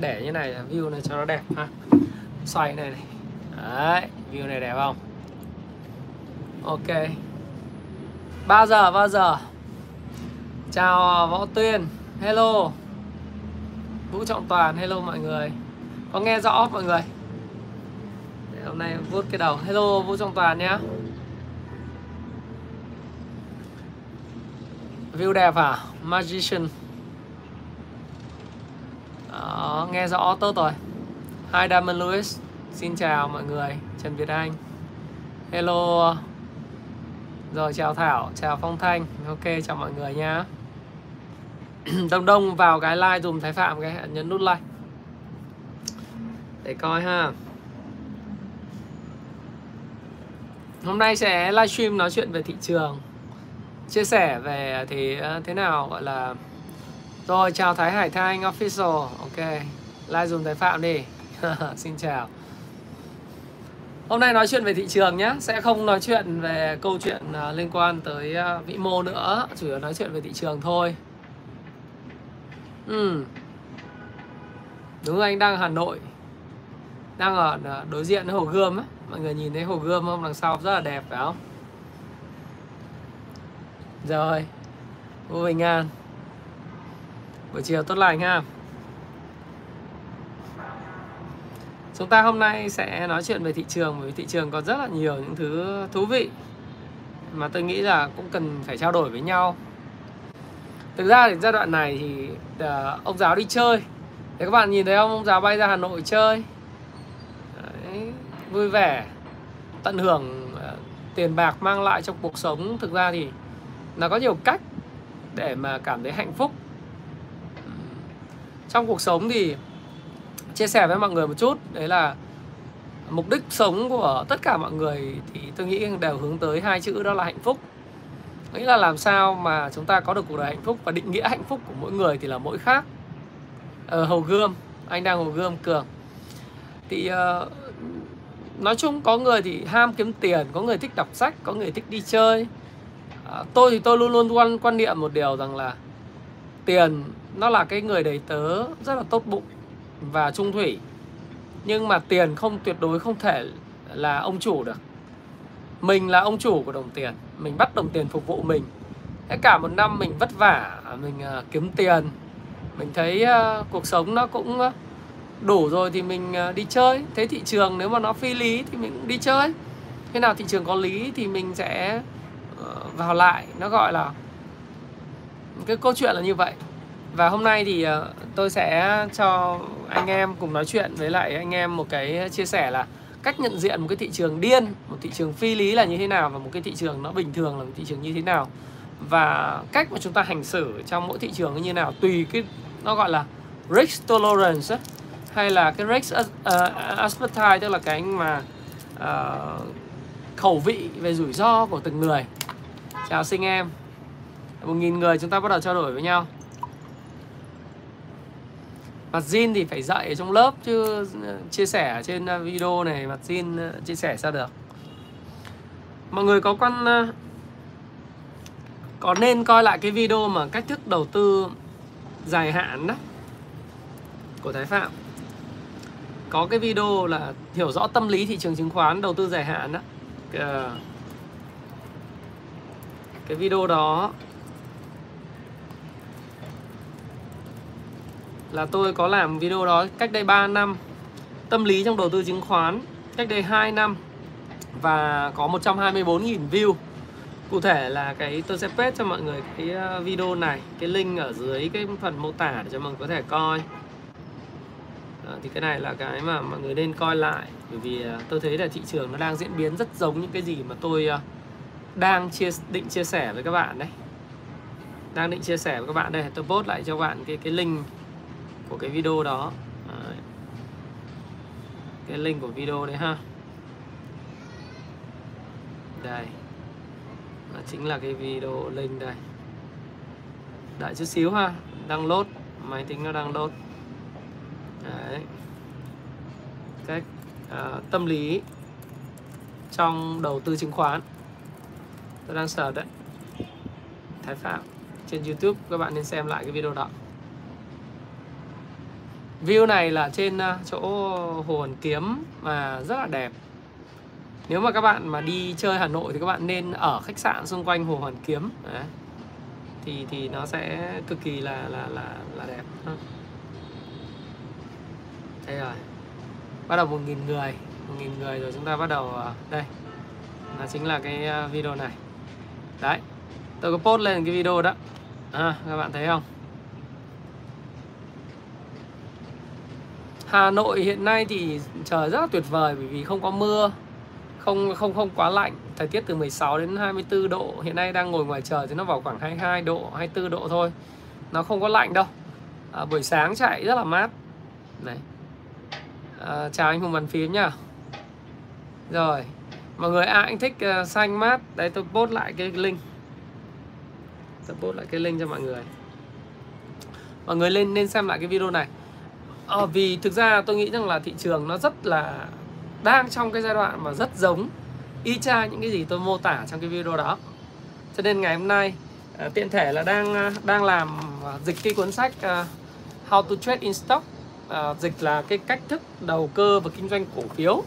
để như này, view này cho nó đẹp ha. Xoay này này. Đấy, view này đẹp không? Ok. Ba giờ ba giờ. Chào võ tuyên. Hello. Vũ trọng toàn, hello mọi người. Có nghe rõ mọi người? Để hôm nay vuốt cái đầu. Hello, vũ trọng toàn nhé view đẹp à? Magician đó, nghe rõ tốt rồi. Hi Diamond Lewis. Xin chào mọi người Trần Việt Anh. Hello. Rồi chào Thảo Chào Phong Thanh. Ok chào mọi người nha. Đông đông vào cái like dùm Thái Phạm cái Nhấn nút like. Để coi ha. Hôm nay sẽ livestream nói chuyện về thị trường. Chia sẻ về thì ờ, thế nào gọi là rồi, chào Thái Hải Thanh, Official. Ok Like dùng Thái Phạm đi. Xin chào. Hôm nay nói chuyện về thị trường nhé Sẽ không nói chuyện về câu chuyện à, liên quan tới à, vĩ mô nữa. Chủ yếu nói chuyện về thị trường thôi. Ừ. Đúng rồi, anh đang ở Hà Nội. Đang ở à, đối diện với Hồ Gươm á. Mọi người nhìn thấy Hồ Gươm không? Đằng sau rất là đẹp, phải không? Rồi Vô Bình An buổi chiều tốt lành ha. Chúng ta hôm nay sẽ nói chuyện về thị trường bởi vì thị trường có rất là nhiều những thứ thú vị mà tôi nghĩ là cũng cần phải trao đổi với nhau. Thực ra thì giai đoạn này thì ờ, ông giáo đi chơi. Thì các bạn nhìn thấy không? Ông giáo bay ra hà nội chơi. Đấy, vui vẻ tận hưởng ờ, tiền bạc mang lại trong cuộc sống. Thực ra thì nó có nhiều cách để mà cảm thấy hạnh phúc trong cuộc sống thì chia sẻ với mọi người một chút. Đấy là mục đích sống của tất cả mọi người thì tôi nghĩ đều hướng tới hai chữ đó là hạnh phúc. Nghĩa là làm sao mà chúng ta có được cuộc đời hạnh phúc và định nghĩa hạnh phúc của mỗi người thì là mỗi khác. Ở hồ gươm anh đang hồ gươm cường. Thì uh, nói chung có người thì ham kiếm tiền có người thích đọc sách có người thích đi chơi. Uh, tôi thì tôi luôn luôn quan quan niệm một điều rằng là tiền nó là cái người đầy tớ rất là tốt bụng và trung thủy. Nhưng mà tiền không tuyệt đối không thể là ông chủ được. Mình là ông chủ của đồng tiền. Mình bắt đồng tiền phục vụ mình. Thế cả một năm mình vất vả mình uh, kiếm tiền. Mình thấy uh, cuộc sống nó cũng uh, đủ rồi thì mình uh, đi chơi. Thế thị trường nếu mà nó phi lý thì mình cũng đi chơi. Khi nào thị trường có lý thì mình sẽ uh, vào lại. Nó gọi là cái câu chuyện là như vậy và hôm nay thì ờ, tôi sẽ cho anh em cùng nói chuyện với lại anh em một cái chia sẻ là cách nhận diện một cái thị trường điên một thị trường phi lý là như thế nào và một cái thị trường nó bình thường là một thị trường như thế nào. Và cách mà chúng ta hành xử trong mỗi thị trường như thế nào tùy cái nó gọi là risk tolerance hay là cái risk uh, appetite tức là cái mà uh, khẩu vị về rủi ro của từng người. Chào sinh em. Một nghìn người chúng ta bắt đầu trao đổi với nhau mặt zin thì phải dạy ở trong lớp chứ, chia sẻ trên uh, video này mặt zin uh, chia sẻ sao được. Mọi người có quan uh, có nên coi lại cái video mà cách thức đầu tư dài hạn đó của Thái Phạm? Có cái video là hiểu rõ tâm lý thị trường chứng khoán đầu tư dài hạn đó. Ờ, cái video đó là tôi có làm video đó cách đây 3 năm. Tâm lý trong đầu tư chứng khoán cách đây 2 năm. Và có 124.000 view. Cụ thể là cái tôi sẽ paste cho mọi người cái ờ, video này cái link ở dưới cái phần mô tả để cho mọi người có thể coi. À, thì cái này là cái mà mọi người nên coi lại. Bởi vì ờ, tôi thấy là thị trường nó đang diễn biến rất giống những cái gì mà tôi đang chia định chia sẻ với các bạn đấy. Đang định chia sẻ với các bạn đây tôi post lại cho bạn cái cái link của cái video đó. Đấy. cái link của video đấy ha. Đây. Đó chính là cái video link đây. Đợi chút xíu ha. Đang lốt máy tính nó đang lốt đấy. Cách à, tâm lý trong đầu tư chứng khoán. Tôi đang sợ đấy. Thái Phạm. Trên YouTube các bạn nên xem lại cái video đó view này là trên à, chỗ hồ hoàn kiếm mà rất là đẹp. Nếu mà các bạn mà đi chơi Hà Nội thì các bạn nên ở khách sạn xung quanh hồ hoàn kiếm. Đấy. thì thì nó sẽ cực kỳ là là là là đẹp. Đây rồi. Bắt đầu một nghìn người. Một nghìn người rồi chúng ta bắt đầu à, đây. Là chính là cái à, video này. Đấy. Tôi có post lên cái video đó. À, các bạn thấy không? Hà Nội hiện nay thì trời rất là tuyệt vời bởi vì không có mưa không không không quá lạnh. Thời tiết từ 16 đến 24 độ hiện nay đang ngồi ngoài trời thì nó vào khoảng 22 độ 24 độ thôi. Nó không có lạnh đâu. À, buổi sáng chạy rất là mát. Này à, chào anh Hùng bàn phím nhá rồi mọi người ai anh thích uh, xanh mát. Đấy tôi post lại cái link. Tôi post lại cái link cho mọi người. Mọi người lên nên xem lại cái video này à, vì thực ra tôi nghĩ rằng là thị trường nó rất là đang trong cái giai đoạn mà rất giống y chang những cái gì tôi mô tả trong cái video đó. Cho nên ngày hôm nay à, tiện thể là đang ờ, đang làm dịch cái cuốn sách uh, How to Trade in Stock. À, dịch là cái cách thức đầu cơ và kinh doanh cổ phiếu.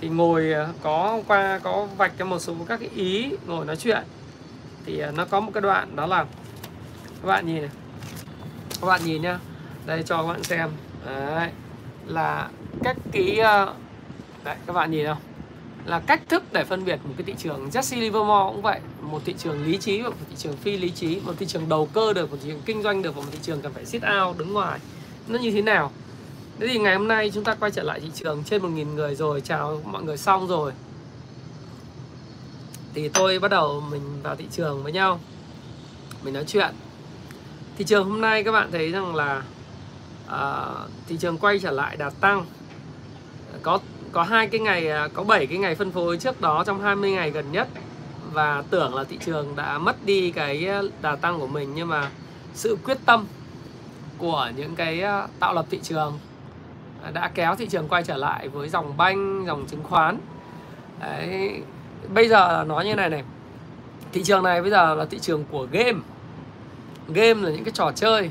Thì ngồi có qua có vạch cho một số các cái ý ngồi nói chuyện. Thì nó có một cái đoạn đó là các bạn nhìn này. Các bạn nhìn nhá. Đây cho các bạn xem đấy, là cách cái ờ, đấy, các bạn nhìn không? Là cách thức để phân biệt một cái thị trường Jesse Livermore cũng vậy, một thị trường lý trí và một thị trường phi lý trí, một thị trường đầu cơ được, một thị trường kinh doanh được và một thị trường cần phải sit out, đứng ngoài. Nó như thế nào? Thế thì ngày hôm nay chúng ta quay trở lại thị trường trên 1.000 người rồi, chào mọi người xong rồi. Thì tôi bắt đầu mình vào thị trường với nhau. Mình nói chuyện. Thị trường hôm nay các bạn thấy rằng là à, thị trường quay trở lại đạt tăng có có hai cái ngày à, có 7 cái ngày phân phối trước đó trong 20 ngày gần nhất và tưởng là thị trường đã mất đi cái à, đà tăng của mình nhưng mà sự quyết tâm của những cái à, tạo lập thị trường đã kéo thị trường quay trở lại với dòng banh, dòng chứng khoán. Đấy. Bây giờ nói như này này. Thị trường này bây giờ là thị trường của game. Game là những cái trò chơi.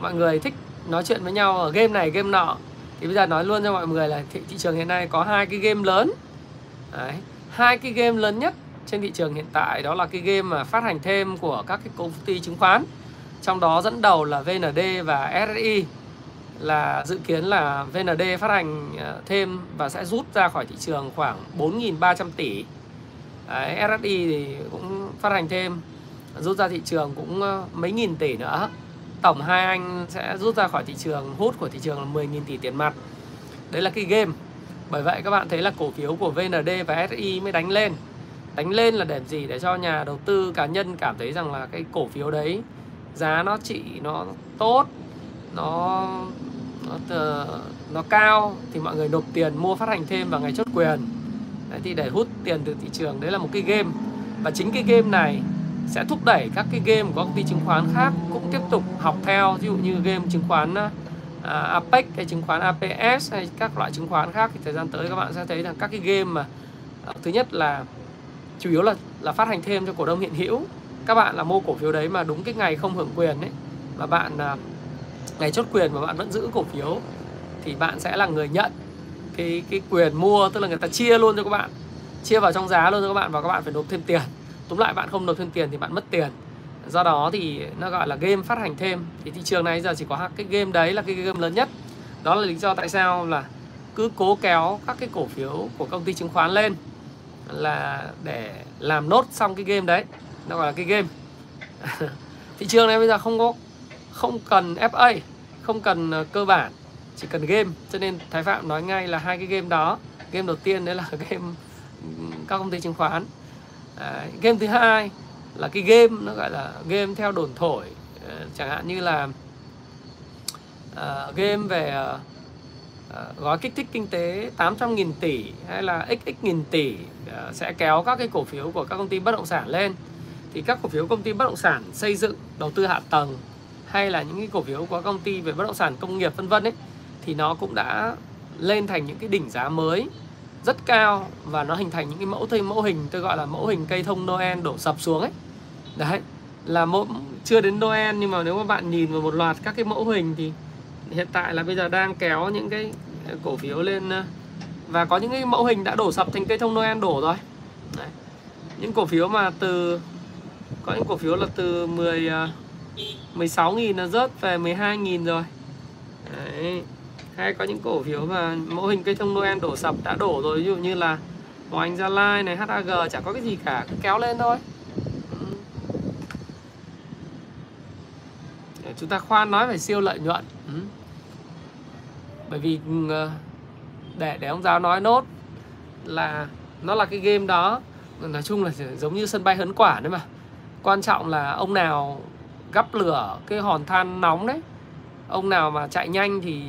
Mọi người thích nói chuyện với nhau ở game này game nọ. Thì bây giờ nói luôn cho mọi người là thị, thị trường hiện nay có hai cái game lớn. Đấy. hai cái game lớn nhất trên thị trường hiện tại đó là cái game mà phát hành thêm của các cái công ty chứng khoán. Trong đó dẫn đầu là VND và SSI là dự kiến là VND phát hành ờ, thêm và sẽ rút ra khỏi thị trường khoảng 4.300 tỷ. Đấy, SSI thì cũng phát hành thêm rút ra thị trường cũng ờ, mấy nghìn tỷ nữa tổng hai anh sẽ rút ra khỏi thị trường hút của thị trường là 10.000 tỷ tiền mặt. Đấy là cái game. Bởi vậy các bạn thấy là cổ phiếu của VND và SI mới đánh lên. Đánh lên là để gì? Để cho nhà đầu tư cá nhân cảm thấy rằng là cái cổ phiếu đấy giá nó trị nó tốt nó nó ờ, nó cao thì mọi người nộp tiền mua phát hành thêm vào ngày chốt quyền. Đấy, thì để hút tiền từ thị trường đấy là một cái game. Và chính cái game này sẽ thúc đẩy các cái game của công ty chứng khoán khác cũng tiếp tục học theo ví dụ như game chứng khoán à, à, uh, APEC hay chứng khoán APS hay các loại chứng khoán khác thì thời gian tới các bạn sẽ thấy rằng các cái game mà uh, thứ nhất là chủ yếu là là phát hành thêm cho cổ đông hiện hữu. Các bạn là mua cổ phiếu đấy mà đúng cái ngày không hưởng quyền đấy mà bạn uh, ngày chốt quyền mà bạn vẫn giữ cổ phiếu thì bạn sẽ là người nhận cái cái quyền mua tức là người ta chia luôn cho các bạn chia vào trong giá luôn cho các bạn và các bạn phải nộp thêm tiền tóm lại bạn không nộp thêm tiền thì bạn mất tiền. Do đó thì nó gọi là game phát hành thêm. Thì thị trường này giờ chỉ có cái game đấy là cái game lớn nhất. Đó là lý do tại sao là cứ cố kéo các cái cổ phiếu của công ty chứng khoán lên là để làm nốt xong cái game đấy. Nó gọi là cái game. Thị trường này bây giờ không có, không cần FA không cần ờ, cơ bản, chỉ cần game. Cho nên Thái Phạm nói ngay là hai cái game đó, game đầu tiên đấy là game ừ, các công ty chứng khoán. Đấy, game thứ hai là cái game nó gọi là game theo đồn thổi ờ, chẳng hạn như là uh, game về uh, gói kích thích kinh tế 800.000 tỷ hay là xx nghìn tỷ uh, sẽ kéo các cái cổ phiếu của các công ty bất động sản lên. Thì các cổ phiếu công ty bất động sản xây dựng đầu tư hạ tầng hay là những cái cổ phiếu của công ty về bất động sản công nghiệp vân vân ấy thì nó cũng đã lên thành những cái đỉnh giá mới rất cao và nó hình thành những cái mẫu thây mẫu hình, tôi gọi là mẫu hình cây thông Noel đổ sập xuống ấy đấy, là mẫu, chưa đến Noel nhưng mà nếu mà bạn nhìn vào một loạt các cái mẫu hình thì hiện tại là bây giờ đang kéo những cái cổ phiếu lên ờ, và có những cái mẫu hình đã đổ sập thành cây thông Noel đổ rồi Đấy. những cổ phiếu mà từ, có những cổ phiếu là từ 10 16.000 nó rớt về 12.000 rồi Đấy hay có những cổ phiếu mà mẫu hình cây thông Noel đổ sập đã đổ rồi, ví dụ như là Hoàng Anh Gia Lai này HAG chả có cái gì cả, cứ kéo lên thôi. Ừ. Chúng ta khoan, nói về siêu lợi nhuận. Ừ. bởi vì ờ, để để ông giáo nói nốt là nó là cái game đó, nói chung là giống như sân bay hấn quả đấy mà. Quan trọng là ông nào gắp lửa cái hòn than nóng đấy, ông nào mà chạy nhanh thì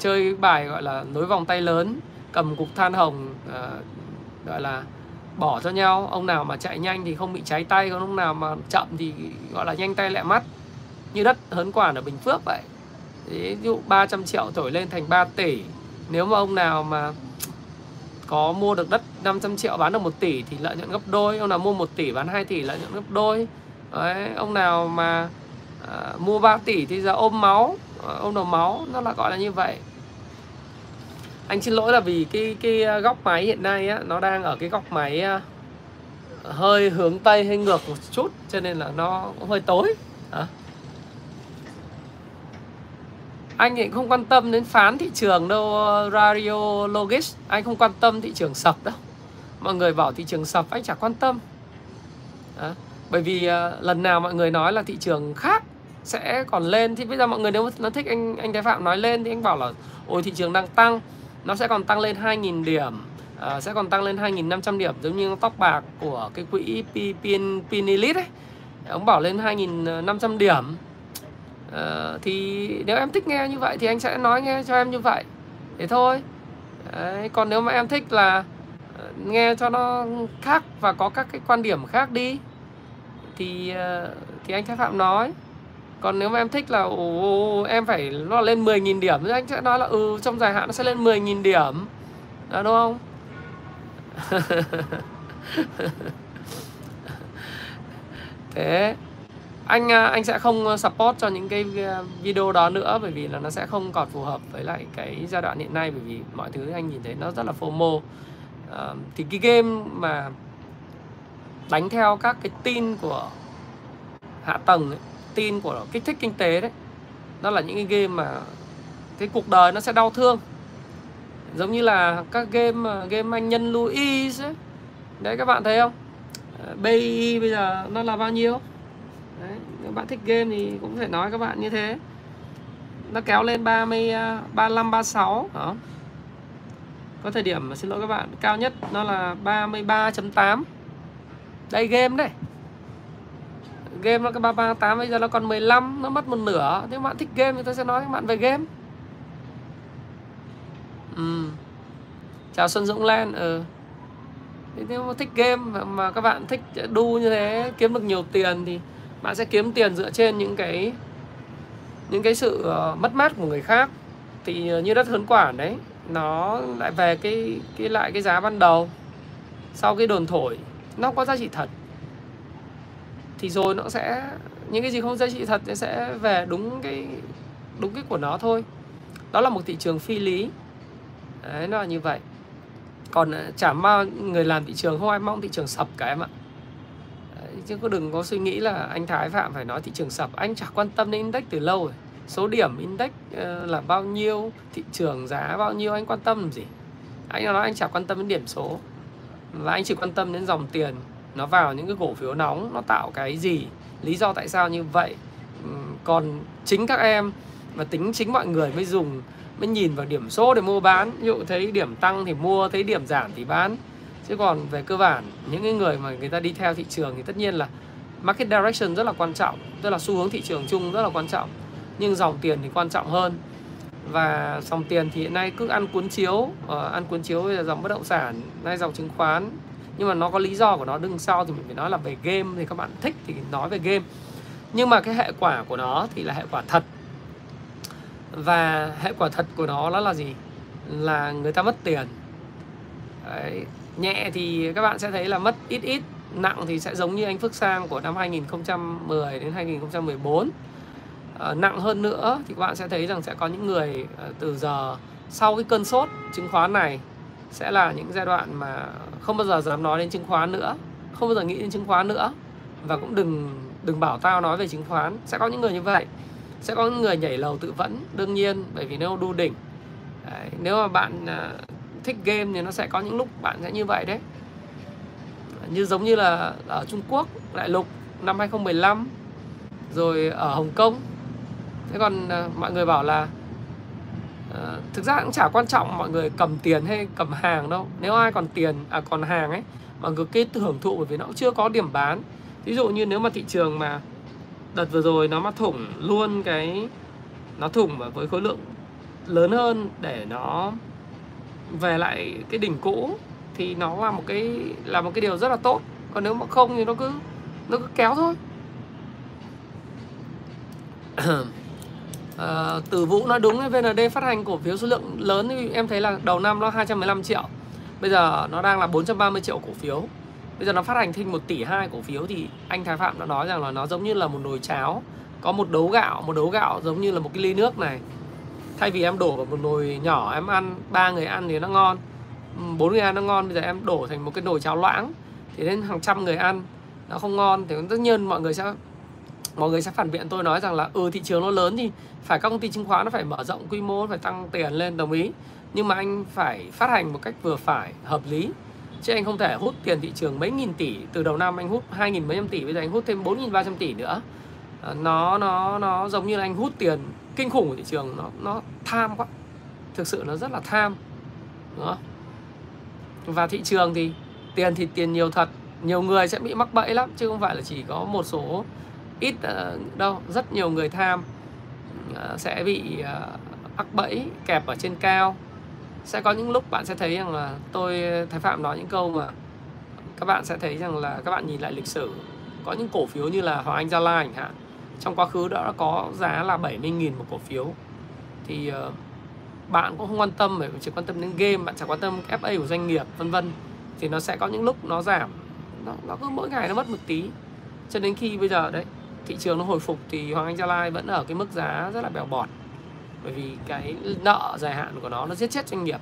chơi bài gọi là nối vòng tay lớn cầm cục than hồng uh, gọi là bỏ cho nhau. Ông nào mà chạy nhanh thì không bị cháy tay còn ông nào mà chậm thì gọi là nhanh tay lẹ mắt. Như đất hớn quản ở Bình Phước vậy. Ví dụ 300 triệu thổi lên thành 3 tỷ. Nếu mà ông nào mà có mua được đất 500 triệu bán được 1 tỷ thì lợi nhuận gấp đôi. Ông nào mua 1 tỷ bán 2 tỷ lợi nhuận gấp đôi. Đấy, ông nào mà à, mua 3 tỷ thì giờ ôm máu. À, ôm đầu máu nó là gọi là như vậy anh xin lỗi là vì cái cái à, góc máy hiện nay á, nó đang ở cái góc máy à, hơi hướng tây hay ngược một chút cho nên là nó hơi tối. À. anh thì không quan tâm đến phán thị trường đâu radio logis anh không quan tâm thị trường sập đâu. Mọi người bảo thị trường sập anh chả quan tâm. À. bởi vì uh, lần nào mọi người nói là thị trường khác sẽ còn lên thì bây giờ mọi người nếu nó thích anh anh Thái Phạm nói lên thì anh bảo là ôi thị trường đang tăng nó sẽ còn tăng lên 2.000 điểm uh, sẽ còn tăng lên 2.500 điểm giống như tóc bạc của cái quỹ Pin Pinilit ấy. Ông bảo lên 2.500 điểm. Uh, thì nếu em thích nghe như vậy thì anh sẽ nói nghe cho em như vậy. Thế thôi. Đấy, còn nếu mà em thích là ờ, nghe cho nó khác và có các cái quan điểm khác đi thì thì anh Thái Phạm nói còn nếu mà em thích là ồ, em phải nó lên 10.000 điểm thì anh sẽ nói là ừ trong dài hạn nó sẽ lên 10.000 điểm. Đó đúng không? Thế anh à, anh sẽ không support cho những cái video đó nữa bởi vì là nó sẽ không còn phù hợp với lại cái giai đoạn hiện nay bởi vì mọi thứ anh nhìn thấy nó rất là FOMO à, ờ, thì cái game mà đánh theo các cái tin của hạ tầng ấy, tin của kích thích kinh tế đấy. Đó là những cái game mà cái cuộc đời nó sẽ đau thương. Giống như là các game game anh nhân Louis ấy. đấy các bạn thấy không? Ờ, BI bây giờ nó là bao nhiêu? Đấy, nếu bạn thích game thì cũng phải nói các bạn như thế. Nó kéo lên 30 35 36 đó. Có thời điểm xin lỗi các bạn cao nhất nó là 33.8 đây game đây game nó cái 338 bây giờ nó còn 15 nó mất một nửa. Nếu bạn thích game thì tôi sẽ nói với bạn về game. Ừ. chào Xuân Dũng Lan ừ. Thế nếu mà thích game mà, các bạn thích đu như thế kiếm được nhiều tiền thì bạn sẽ kiếm tiền dựa trên những cái những cái sự ờ, mất mát của người khác. Thì như đất hớn quả đấy nó lại về cái cái lại cái giá ban đầu sau cái đồn thổi. Nó có giá trị thật thì rồi nó sẽ những cái gì không giá trị thật thì sẽ về đúng cái đúng cái của nó thôi. Đó là một thị trường phi lý. Đấy nó là như vậy. Còn ờ, chả bao người làm thị trường không ai mong thị trường sập cả em ạ. Đấy, chứ có đừng có suy nghĩ là anh Thái Phạm phải nói thị trường sập. Anh chả quan tâm đến index từ lâu rồi. Số điểm index ờ, là bao nhiêu thị trường giá bao nhiêu anh quan tâm làm gì? Anh nói anh chả quan tâm đến điểm số. Và anh chỉ quan tâm đến dòng tiền nó vào những cái cổ phiếu nóng nó tạo cái gì lý do tại sao như vậy. Còn chính các em và tính chính mọi người mới dùng mới nhìn vào điểm số để mua bán. Ví dụ thấy điểm tăng thì mua thấy điểm giảm thì bán. Chứ còn về cơ bản những cái người mà người ta đi theo thị trường thì tất nhiên là market direction rất là quan trọng tức là xu hướng thị trường chung rất là quan trọng. Nhưng dòng tiền thì quan trọng hơn. Và dòng tiền thì hiện nay cứ ăn cuốn chiếu uh, ăn cuốn chiếu bây giờ dòng bất động sản nay dòng chứng khoán nhưng mà nó có lý do của nó đằng sau thì mình phải nói là về game thì các bạn thích thì nói về game. Nhưng mà cái hệ quả của nó thì là hệ quả thật. Và hệ quả thật của nó đó là gì? Là người ta mất tiền. Đấy. nhẹ thì các bạn sẽ thấy là mất ít ít nặng thì sẽ giống như anh Phước Sang của năm 2010 đến 2014 à, ờ, nặng hơn nữa thì các bạn sẽ thấy rằng sẽ có những người ờ, từ giờ sau cái cơn sốt chứng khoán này sẽ là những giai đoạn mà không bao giờ dám nói đến chứng khoán nữa không bao giờ nghĩ đến chứng khoán nữa. Và cũng đừng đừng bảo tao nói về chứng khoán. Sẽ có những người như vậy. Sẽ có những người nhảy lầu tự vẫn đương nhiên bởi vì nếu đu đỉnh đấy, nếu mà bạn à, thích game thì nó sẽ có những lúc bạn sẽ như vậy đấy. Như giống như là ở Trung Quốc đại lục năm 2015 rồi ở Hồng Kông. Thế còn à, mọi người bảo là uh, thực ra cũng chả quan trọng mọi người cầm tiền hay cầm hàng đâu. Nếu ai còn tiền à còn hàng ấy mọi người cứ hưởng thụ bởi vì nó cũng chưa có điểm bán. Ví dụ như nếu mà thị trường mà đợt vừa rồi nó mà thủng luôn cái nó thủng với khối lượng lớn hơn để nó về lại cái đỉnh cũ thì nó là một cái là một cái điều rất là tốt. Còn nếu mà không thì nó cứ nó cứ kéo thôi à, từ vũ nói đúng VND phát hành cổ phiếu số lượng lớn thì em thấy là đầu năm nó 215 triệu. Bây giờ nó đang là 430 triệu cổ phiếu. Bây giờ nó phát hành thêm một tỷ hai cổ phiếu thì anh Thái Phạm đã nói rằng là nó giống như là một nồi cháo có một đấu gạo một đấu gạo giống như là một cái ly nước này. Thay vì em đổ vào một nồi nhỏ em ăn ba người ăn thì nó ngon. Ừ, bốn người ăn nó ngon bây giờ em đổ thành một cái nồi cháo loãng thì đến hàng trăm người ăn nó không ngon thì tất nhiên mọi người sẽ mọi người sẽ phản biện tôi nói rằng là ừ thị trường nó lớn thì phải các công ty chứng khoán nó phải mở rộng quy mô, phải tăng tiền lên, đồng ý. Nhưng mà anh phải phát hành một cách vừa phải, hợp lý. Chứ anh không thể hút tiền thị trường mấy nghìn tỷ, từ đầu năm anh hút hai nghìn mấy trăm tỷ, bây giờ anh hút thêm bốn nghìn ba trăm tỷ nữa. À, nó nó nó giống như là anh hút tiền kinh khủng của thị trường, nó nó tham quá. Thực sự nó rất là tham, đúng không? Và thị trường thì tiền thì tiền nhiều thật, nhiều người sẽ bị mắc bẫy lắm, chứ không phải là chỉ có một số ít ờ, đâu rất nhiều người tham. Ờ, sẽ bị ờ, mắc bẫy kẹp ở trên cao. Sẽ có những lúc bạn sẽ thấy rằng là tôi thái phạm nói những câu mà các bạn sẽ thấy rằng là các bạn nhìn lại lịch sử. Có những cổ phiếu như là Hoàng Anh Gia Lai chẳng hạn. Trong quá khứ đã có giá là 70.000 một cổ phiếu. Thì bạn cũng không quan tâm bởi chỉ quan tâm đến game bạn chẳng quan tâm FA của doanh nghiệp vân vân. Thì nó sẽ có những lúc nó giảm. Nó, nó cứ mỗi ngày nó mất một tí. Cho đến khi bây giờ đấy thị trường nó hồi phục thì Hoàng Anh Gia Lai vẫn ở cái mức giá rất là bèo bọt. Bởi vì cái nợ dài hạn của nó nó giết chết doanh nghiệp.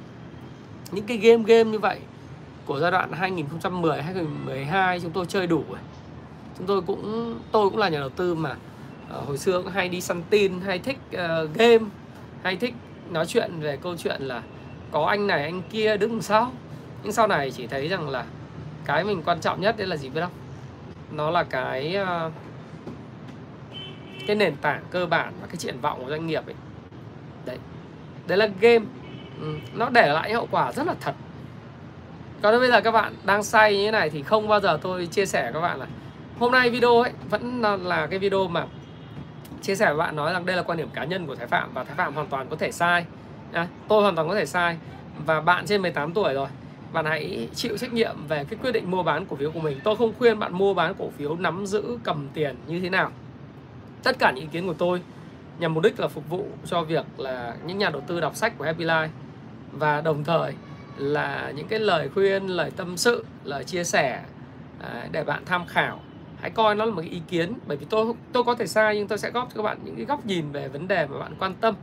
Những cái game game như vậy của giai đoạn 2010 2012 chúng tôi chơi đủ rồi. Chúng tôi cũng tôi cũng là nhà đầu tư mà. Ờ, hồi xưa cũng hay đi săn tin hay thích uh, game hay thích nói chuyện về câu chuyện là có anh này anh kia đứng sau. Nhưng sau này chỉ thấy rằng là cái mình quan trọng nhất đấy là gì biết không? Nó là cái uh, cái nền tảng cơ bản và cái triển vọng của doanh nghiệp ấy. Đấy. Đấy là game. Ừ, nó để lại hậu quả rất là thật. Còn bây giờ các bạn đang say như thế này thì không bao giờ tôi chia sẻ các bạn là hôm nay video ấy vẫn là cái video mà chia sẻ với bạn nói rằng đây là quan điểm cá nhân của Thái Phạm và Thái Phạm hoàn toàn có thể sai. À, tôi hoàn toàn có thể sai. Và bạn trên 18 tuổi rồi bạn hãy chịu trách nhiệm về cái quyết định mua bán cổ phiếu của mình. Tôi không khuyên bạn mua bán cổ phiếu nắm giữ cầm tiền như thế nào tất cả những ý kiến của tôi nhằm mục đích là phục vụ cho việc là những nhà đầu tư đọc sách của Happy Life và đồng thời là những cái lời khuyên, lời tâm sự, lời chia sẻ à, để bạn tham khảo. Hãy coi nó là một cái ý kiến bởi vì tôi tôi có thể sai nhưng tôi sẽ góp cho các bạn những cái góc nhìn về vấn đề mà bạn quan tâm.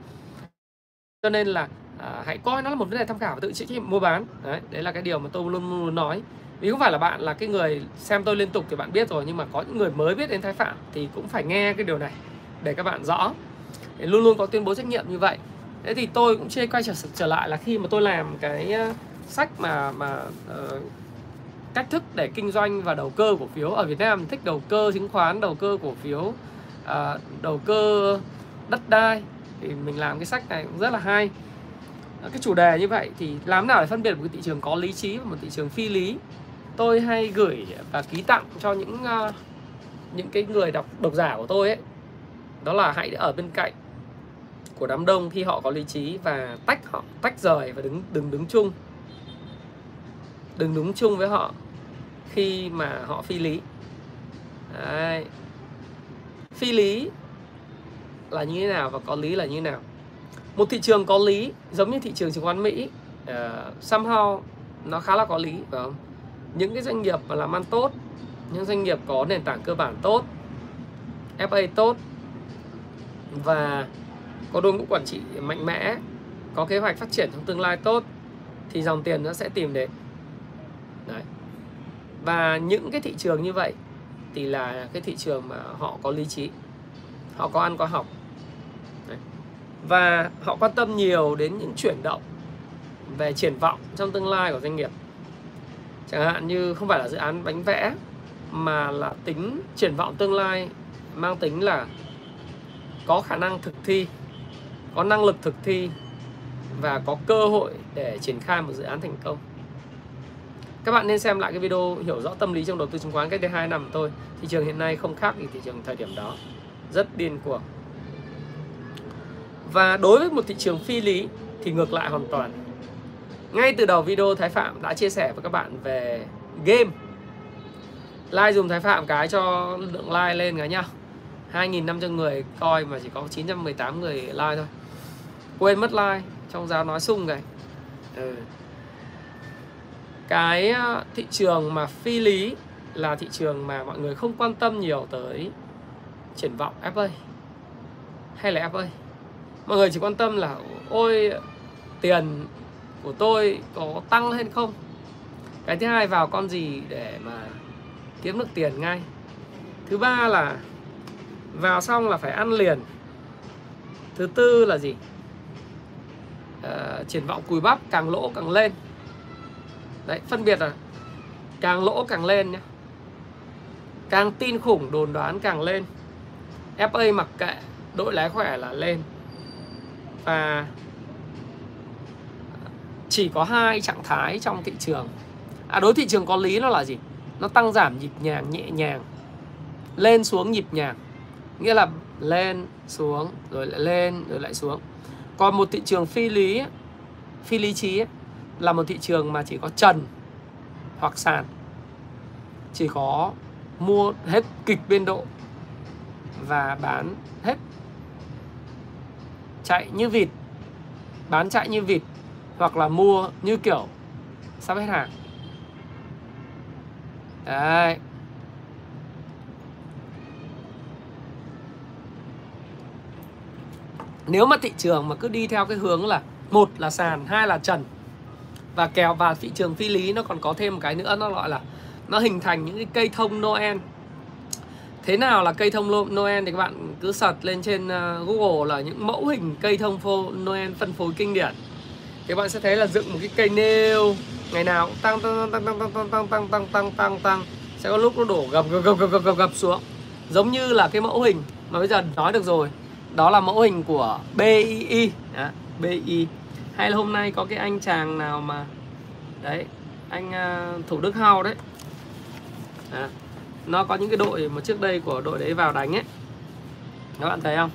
Cho nên là à, hãy coi nó là một vấn đề tham khảo và tự chịu trách nhiệm mua bán. Đấy, đấy là cái điều mà tôi luôn luôn nói. Vì không phải là bạn là cái người xem tôi liên tục thì bạn biết rồi nhưng mà có những người mới biết đến Thái Phạm thì cũng phải nghe cái điều này để các bạn rõ. Để luôn luôn có tuyên bố trách nhiệm như vậy. Thế thì tôi cũng chia quay trở trở lại là khi mà tôi làm cái ờ, sách mà mà uh, cách thức để kinh doanh và đầu cơ cổ phiếu. Ở Việt Nam thích đầu cơ chứng khoán đầu cơ cổ phiếu uh, đầu cơ đất đai. Thì mình làm cái sách này cũng rất là hay. Cái chủ đề như vậy thì làm nào để phân biệt một thị trường có lý trí và một thị trường phi lý? Tôi hay gửi và ký tặng cho những uh, những cái người đọc độc giả của tôi ấy. Đó là hãy ở bên cạnh của đám đông khi họ có lý trí và tách họ tách rời và đứng đừng đứng chung. Đừng đứng chung với họ khi mà họ phi lý. Đấy. phi lý là như thế nào và có lý là như thế nào? Một thị trường có lý giống như thị trường chứng khoán Mỹ. Uh, somehow nó khá là có lý phải không? Những cái doanh nghiệp mà làm ăn tốt, những doanh nghiệp có nền tảng cơ bản tốt FA tốt, và có đội ngũ quản trị mạnh mẽ, có kế hoạch phát triển trong tương lai tốt, thì dòng tiền nó sẽ tìm đến Đấy. và những cái thị trường như vậy thì là cái thị trường mà họ có lý trí, họ có ăn có học Đấy. và họ quan tâm nhiều đến những chuyển động về triển vọng trong tương lai của doanh nghiệp chẳng hạn như không phải là dự án bánh vẽ, mà là tính triển vọng tương lai, mang tính là có khả năng thực thi, có năng lực thực thi, và có cơ hội để triển khai một dự án thành công. Các bạn nên xem lại cái video hiểu rõ tâm lý trong đầu tư chứng khoán cách đây 2 năm thôi thị trường hiện nay không khác gì thị trường thời điểm đó. Rất điên cuồng. Và đối với một thị trường phi lý thì ngược lại hoàn toàn ngay từ đầu video, Thái Phạm đã chia sẻ với các bạn về game. Like dùng Thái Phạm cái cho lượng like lên cái nhá. 2.500 người coi mà chỉ có 918 người like thôi. Quên mất like, trong giáo nói sung cái ừ. cái ờ, thị trường mà phi lý là thị trường mà mọi người không quan tâm nhiều tới triển vọng FA hay là FA mọi người chỉ quan tâm là, ôi, tiền của tôi có tăng lên không? Cái thứ hai vào con gì để mà kiếm được tiền ngay? Thứ ba là vào xong là phải ăn liền. Thứ tư là gì? À, triển vọng cùi bắp càng lỗ càng lên. Đấy phân biệt là càng lỗ càng lên nhé càng tin khủng đồn đoán càng lên. FA mặc kệ đội lái khỏe là lên. Và chỉ có hai trạng thái trong thị trường. À đối thị trường có lý nó là gì? Nó tăng giảm nhịp nhàng nhẹ nhàng, lên xuống nhịp nhàng. Nghĩa là lên, xuống, rồi lại lên, rồi lại xuống. Còn một thị trường phi lý phi lý trí là một thị trường mà chỉ có trần hoặc sàn. Chỉ có mua hết kịch biên độ và bán hết. Chạy như vịt, bán chạy như vịt hoặc là mua như kiểu sắp hết hàng. Đấy. Nếu mà thị trường mà cứ đi theo cái hướng là một là sàn, hai là trần, và kèo vào thị trường phi lý nó còn có thêm một cái nữa, nó gọi là nó hình thành những cái cây thông Noel. Thế nào là cây thông Noel thì các bạn cứ search lên trên ờ, Google là những mẫu hình cây thông phô, Noel phân phối kinh điển thì bạn sẽ thấy là dựng một cái cây nêu ngày nào cũng tăng tăng tăng tăng tăng tăng tăng tăng tăng tăng tăng tăng sẽ có lúc nó đổ gập gập gập gập gập gập xuống giống như là cái mẫu hình mà bây giờ nói được rồi đó là mẫu hình của BII à, BI hay là hôm nay có cái anh chàng nào mà đấy anh uh, Thủ Đức Hao đấy à, nó có những cái đội mà trước đây của đội đấy vào đánh ấy các bạn thấy không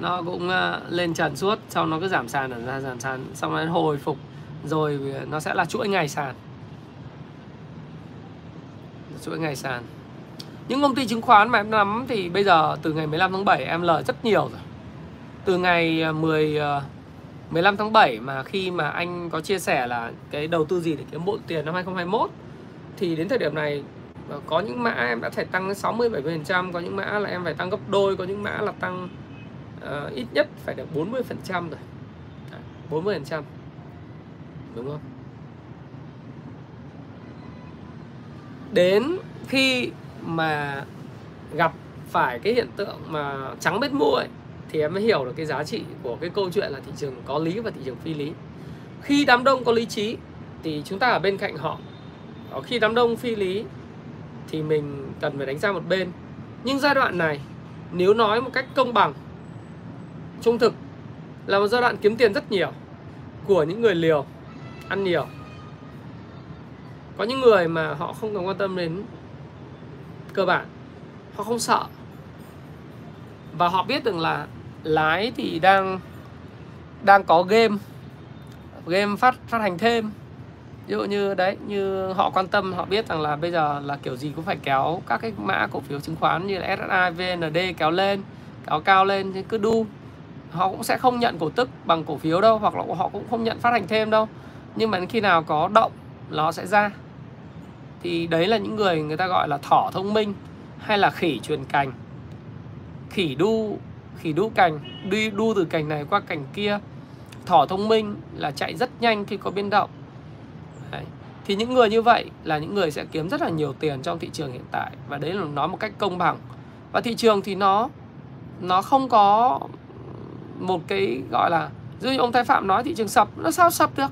nó cũng ờ, lên trần suốt sau nó cứ giảm sàn ra giảm sàn xong nó hồi phục. Rồi ờ, nó sẽ là chuỗi ngày sàn. Chuỗi ngày sàn. Những công ty chứng khoán mà em nắm thì bây giờ từ ngày 15 tháng 7 em lời rất nhiều rồi. Từ ngày ờ, 10 15 tháng 7 mà khi mà anh có chia sẻ là cái đầu tư gì để kiếm bộ tiền năm 2021 thì đến thời điểm này có những mã em đã phải tăng 60 70%, có những mã là em phải tăng gấp đôi, có những mã là tăng uh, ít nhất phải được 40% rồi. Đấy, 40%. Đúng không? Đến khi mà gặp phải cái hiện tượng mà trắng bết mua ấy thì em mới hiểu được cái giá trị của cái câu chuyện là thị trường có lý và thị trường phi lý khi đám đông có lý trí thì chúng ta ở bên cạnh họ khi đám đông phi lý thì mình cần phải đánh ra một bên nhưng giai đoạn này nếu nói một cách công bằng trung thực là một giai đoạn kiếm tiền rất nhiều của những người liều ăn nhiều. Có những người mà họ không cần quan tâm đến cơ bản họ không sợ. Và họ biết rằng là lái thì đang đang có game game phát phát hành thêm. Ví dụ như đấy như họ quan tâm họ biết rằng là bây giờ là kiểu gì cũng phải kéo các cái mã cổ phiếu chứng khoán như là SSI, VND kéo lên kéo cao lên cứ đu họ cũng sẽ không nhận cổ tức bằng cổ phiếu đâu, hoặc là họ cũng không nhận phát hành thêm đâu. Nhưng mà khi nào có động, nó sẽ ra. Thì đấy là những người người ta gọi là thỏ thông minh, hay là khỉ truyền cành. Khỉ đu khỉ đu cành đi đu từ cành này qua cành kia. Thỏ thông minh là chạy rất nhanh khi có biến động. Đấy. thì những người như vậy là những người sẽ kiếm rất là nhiều tiền trong thị trường hiện tại, và đấy là nói một cách công bằng. Và thị trường thì nó nó không có một cái gọi là như ông Thái Phạm nói thị trường sập nó sao sập được?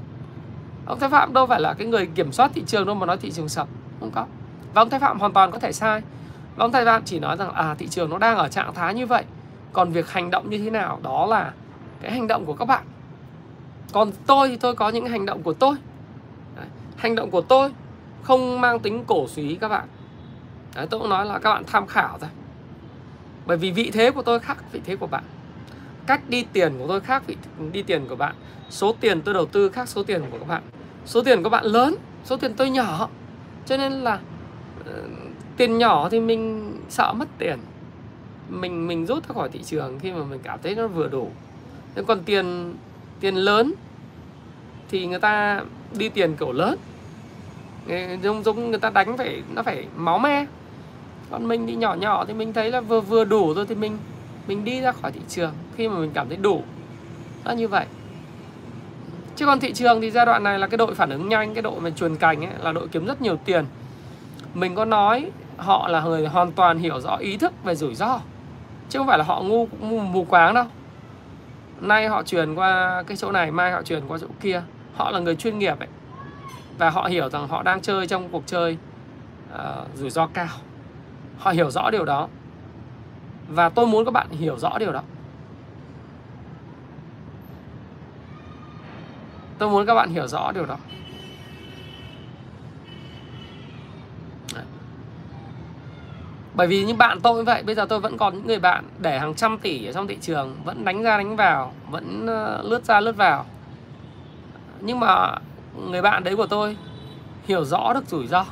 Ông Thái Phạm đâu phải là cái người kiểm soát thị trường đâu mà nói thị trường sập không có. Và ông Thái Phạm hoàn toàn có thể sai. Và ông Thái Phạm chỉ nói rằng à thị trường nó đang ở trạng thái như vậy còn việc hành động như thế nào đó là cái hành động của các bạn. Còn tôi thì tôi có những hành động của tôi. Đấy. hành động của tôi không mang tính cổ suý các bạn. Đấy, tôi cũng nói là các bạn tham khảo thôi. Bởi vì vị thế của tôi khác vị thế của bạn cách đi tiền của tôi khác vị đi tiền của bạn. Số tiền tôi đầu tư khác số tiền của các bạn. Số tiền của bạn lớn, số tiền tôi nhỏ. Cho nên là ờ, tiền nhỏ thì mình sợ mất tiền. Mình mình rút ra khỏi thị trường khi mà mình cảm thấy nó vừa đủ. Nhưng còn tiền tiền lớn thì người ta đi tiền kiểu lớn. Giống giống người ta đánh phải, nó phải máu me. Còn mình đi nhỏ nhỏ thì mình thấy là vừa vừa đủ rồi thì mình mình đi ra khỏi thị trường khi mà mình cảm thấy đủ. Nó như vậy. Chứ còn thị trường thì giai đoạn này là cái đội phản ứng nhanh cái đội mà truyền cành ấy là đội kiếm rất nhiều tiền. Mình có nói họ là người hoàn toàn hiểu rõ ý thức về rủi ro chứ không phải là họ ngu mù, mù quáng đâu. Nay họ truyền qua cái chỗ này mai họ truyền qua chỗ kia. Họ là người chuyên nghiệp ấy và họ hiểu rằng họ đang chơi trong cuộc chơi uh, rủi ro cao. Họ hiểu rõ điều đó và tôi muốn các bạn hiểu rõ điều đó. Tôi muốn các bạn hiểu rõ điều đó. Bởi vì như bạn tôi cũng vậy, bây giờ tôi vẫn còn những người bạn để hàng trăm tỷ ở trong thị trường, vẫn đánh ra đánh vào, vẫn ờ, lướt ra lướt vào. Nhưng mà người bạn đấy của tôi hiểu rõ được rủi ro.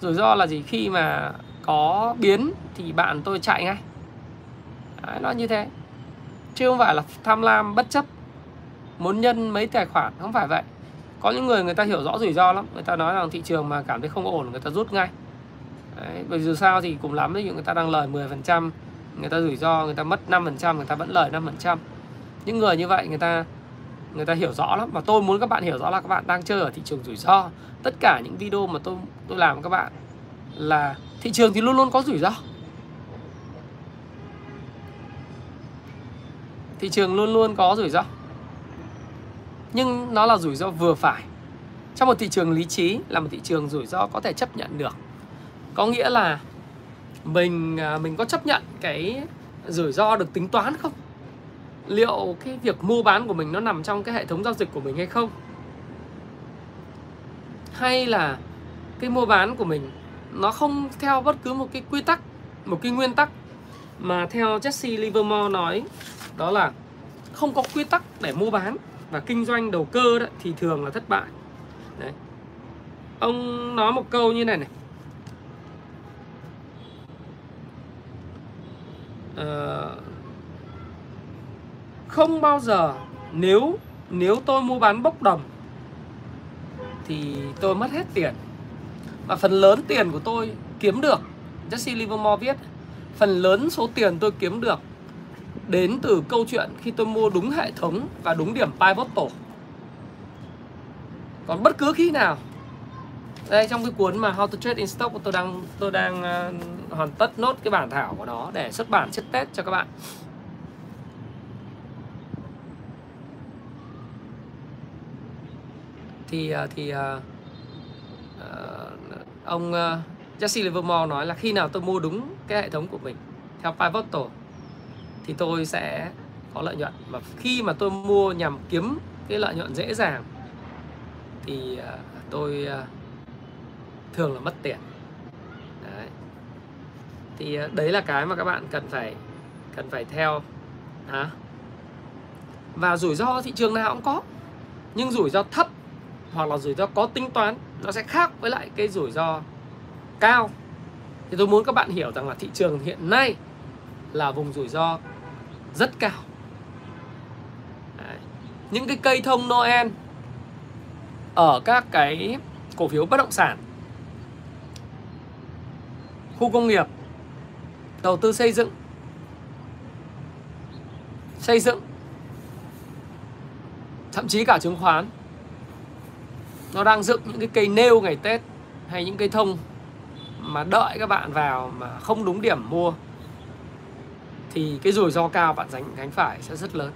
Rủi ro là gì? Khi mà có biến thì bạn tôi chạy ngay. Đấy, nó như thế. Chứ không phải là tham lam bất chấp. Muốn nhân mấy tài khoản không phải vậy. Có những người người ta hiểu rõ rủi ro lắm. Người ta nói rằng thị trường mà cảm thấy không ổn người ta rút ngay. Đấy, bởi dù sao thì cùng lắm ví dụ người ta đang lời 10% người ta rủi ro người ta mất 5% người ta vẫn lời 5% những người như vậy người ta người ta hiểu rõ lắm. Và tôi muốn các bạn hiểu rõ là các bạn đang chơi ở thị trường rủi ro. Tất cả những video mà tôi tôi làm với các bạn là thị trường thì luôn luôn có rủi ro. Thị trường luôn luôn có rủi ro. Nhưng nó là rủi ro vừa phải. Trong một thị trường lý trí là một thị trường rủi ro có thể chấp nhận được. Có nghĩa là mình à, mình có chấp nhận cái rủi ro được tính toán không? Liệu cái việc mua bán của mình nó nằm trong cái hệ thống giao dịch của mình hay không? Hay là cái mua bán của mình nó không theo bất cứ một cái quy tắc một cái nguyên tắc mà theo Jesse Livermore nói đó là không có quy tắc để mua bán và kinh doanh đầu cơ đó, thì thường là thất bại. Đấy. ông nói một câu như này này. Uh, không bao giờ nếu nếu tôi mua bán bốc đồng thì tôi mất hết tiền và phần lớn tiền của tôi kiếm được Jesse Livermore viết phần lớn số tiền tôi kiếm được đến từ câu chuyện khi tôi mua đúng hệ thống và đúng điểm pivotal còn bất cứ khi nào đây trong cái cuốn mà How to Trade in Stock tôi đang tôi đang uh, hoàn tất nốt cái bản thảo của nó để xuất bản trước Tết cho các bạn. Thì uh, thì uh, uh, ông ờ, uh, Jesse Livermore nói là khi nào tôi mua đúng cái hệ thống của mình theo pivotal thì tôi sẽ có lợi nhuận. Và khi mà tôi mua nhằm kiếm cái lợi nhuận dễ dàng thì uh, tôi uh, thường là mất tiền. Đấy. thì uh, đấy là cái mà các bạn cần phải cần phải theo. Hả? Và rủi ro thị trường nào cũng có nhưng rủi ro thấp hoặc là rủi ro có tính toán, nó sẽ khác với lại cái rủi ro cao thì tôi muốn các bạn hiểu rằng là thị trường hiện nay là vùng rủi ro rất cao Đấy. những cái cây thông Noel ở các cái cổ phiếu bất động sản, khu công nghiệp, đầu tư xây dựng xây dựng, thậm chí cả chứng khoán nó đang dựng những cái cây nêu ngày Tết hay những cây thông mà đợi các bạn vào mà không đúng điểm mua thì cái rủi ro cao bạn gánh gánh phải sẽ rất lớn.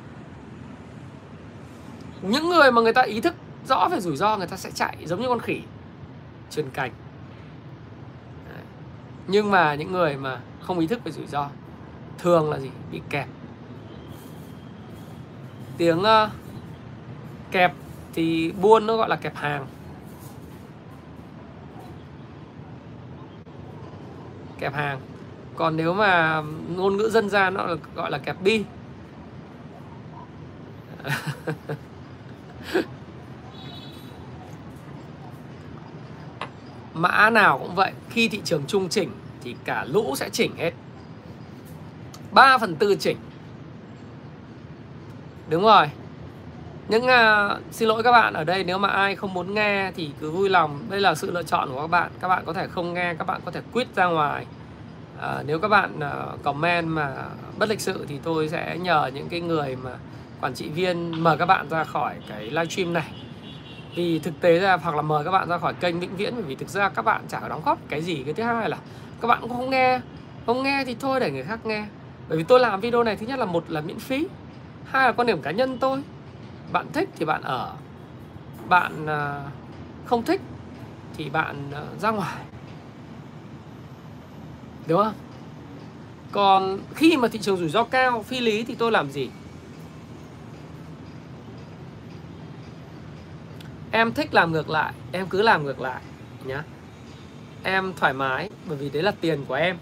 Những người mà người ta ý thức rõ về rủi ro người ta sẽ chạy giống như con khỉ truyền cành nhưng mà những người mà không ý thức về rủi ro thường là gì? Bị ờ, kẹp tiếng uh, kẹp thì buôn nó gọi là kẹp hàng. Kẹp hàng. Còn nếu mà ngôn ngữ dân gian nó gọi là kẹp bi. Mã nào cũng vậy, khi thị trường trung chỉnh thì cả lũ sẽ chỉnh hết. 3 phần tư chỉnh. Đúng rồi những uh, xin lỗi các bạn ở đây nếu mà ai không muốn nghe thì cứ vui lòng. Đây là sự lựa chọn của các bạn. Các bạn có thể không nghe các bạn có thể quit ra ngoài. Uh, nếu các bạn uh, comment mà bất lịch sự thì tôi sẽ nhờ những cái người mà quản trị viên mời các bạn ra khỏi cái livestream này. Vì thực tế ra hoặc là mời các bạn ra khỏi kênh vĩnh viễn bởi vì thực ra các bạn chả có đóng góp cái gì. Cái thứ hai là các bạn cũng không nghe. Không nghe thì thôi để người khác nghe. Bởi vì tôi làm video này thứ nhất là một là miễn phí hai là quan điểm cá nhân tôi bạn thích thì bạn ở. Bạn à, không thích thì bạn à, ra ngoài. Đúng không? Còn khi mà thị trường rủi ro cao, phi lý thì tôi làm gì? Em thích làm ngược lại, em cứ làm ngược lại, nhá. Em thoải mái, bởi vì đấy là tiền của em.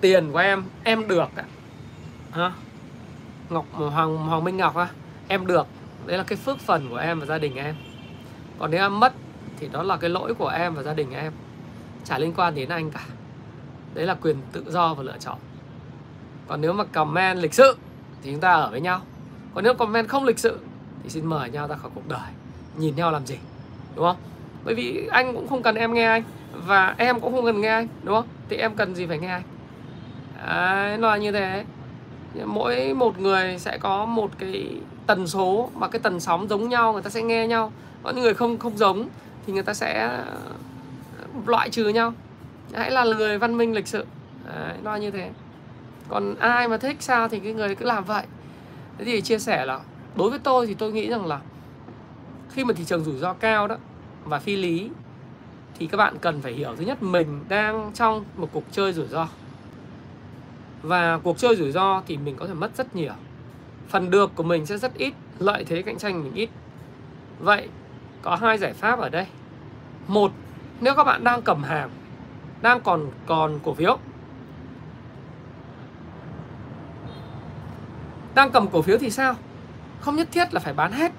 Tiền của em em được ạ. Hả? Ngọc hoàng hoàng minh ngọc á em được. Đấy là cái phước phần của em và gia đình em. Còn nếu em mất thì đó là cái lỗi của em và gia đình em. Chả liên quan đến anh cả. Đấy là quyền tự do và lựa chọn. Còn nếu mà comment lịch sự thì chúng ta ở với nhau. Còn nếu comment không lịch sự thì xin mời nhau ra khỏi cuộc đời. Nhìn nhau làm gì đúng không? Bởi vì anh cũng không cần em nghe anh và em cũng không cần nghe anh đúng không? Thì em cần gì phải nghe anh? Đấy, nó là như thế. Mỗi một người sẽ có một cái tần số mà cái tần sóng giống nhau người ta sẽ nghe nhau. Có những người không không giống thì người ta sẽ ờ, loại trừ nhau. Hãy là người văn minh lịch sự. Đấy, nó như thế. Còn ai mà thích sao thì cái người cứ làm vậy. Thế thì chia sẻ là đối với tôi thì tôi nghĩ rằng là khi mà thị trường rủi ro cao đó và phi lý thì các bạn cần phải hiểu thứ nhất mình đang trong một cuộc chơi rủi ro. Và cuộc chơi rủi ro thì mình có thể mất rất nhiều phần được của mình sẽ rất ít, lợi thế cạnh tranh mình ít. Vậy, có hai giải pháp ở đây. Một, nếu các bạn đang cầm hàng, đang còn còn cổ phiếu, đang cầm cổ phiếu thì sao? Không nhất thiết là phải bán hết.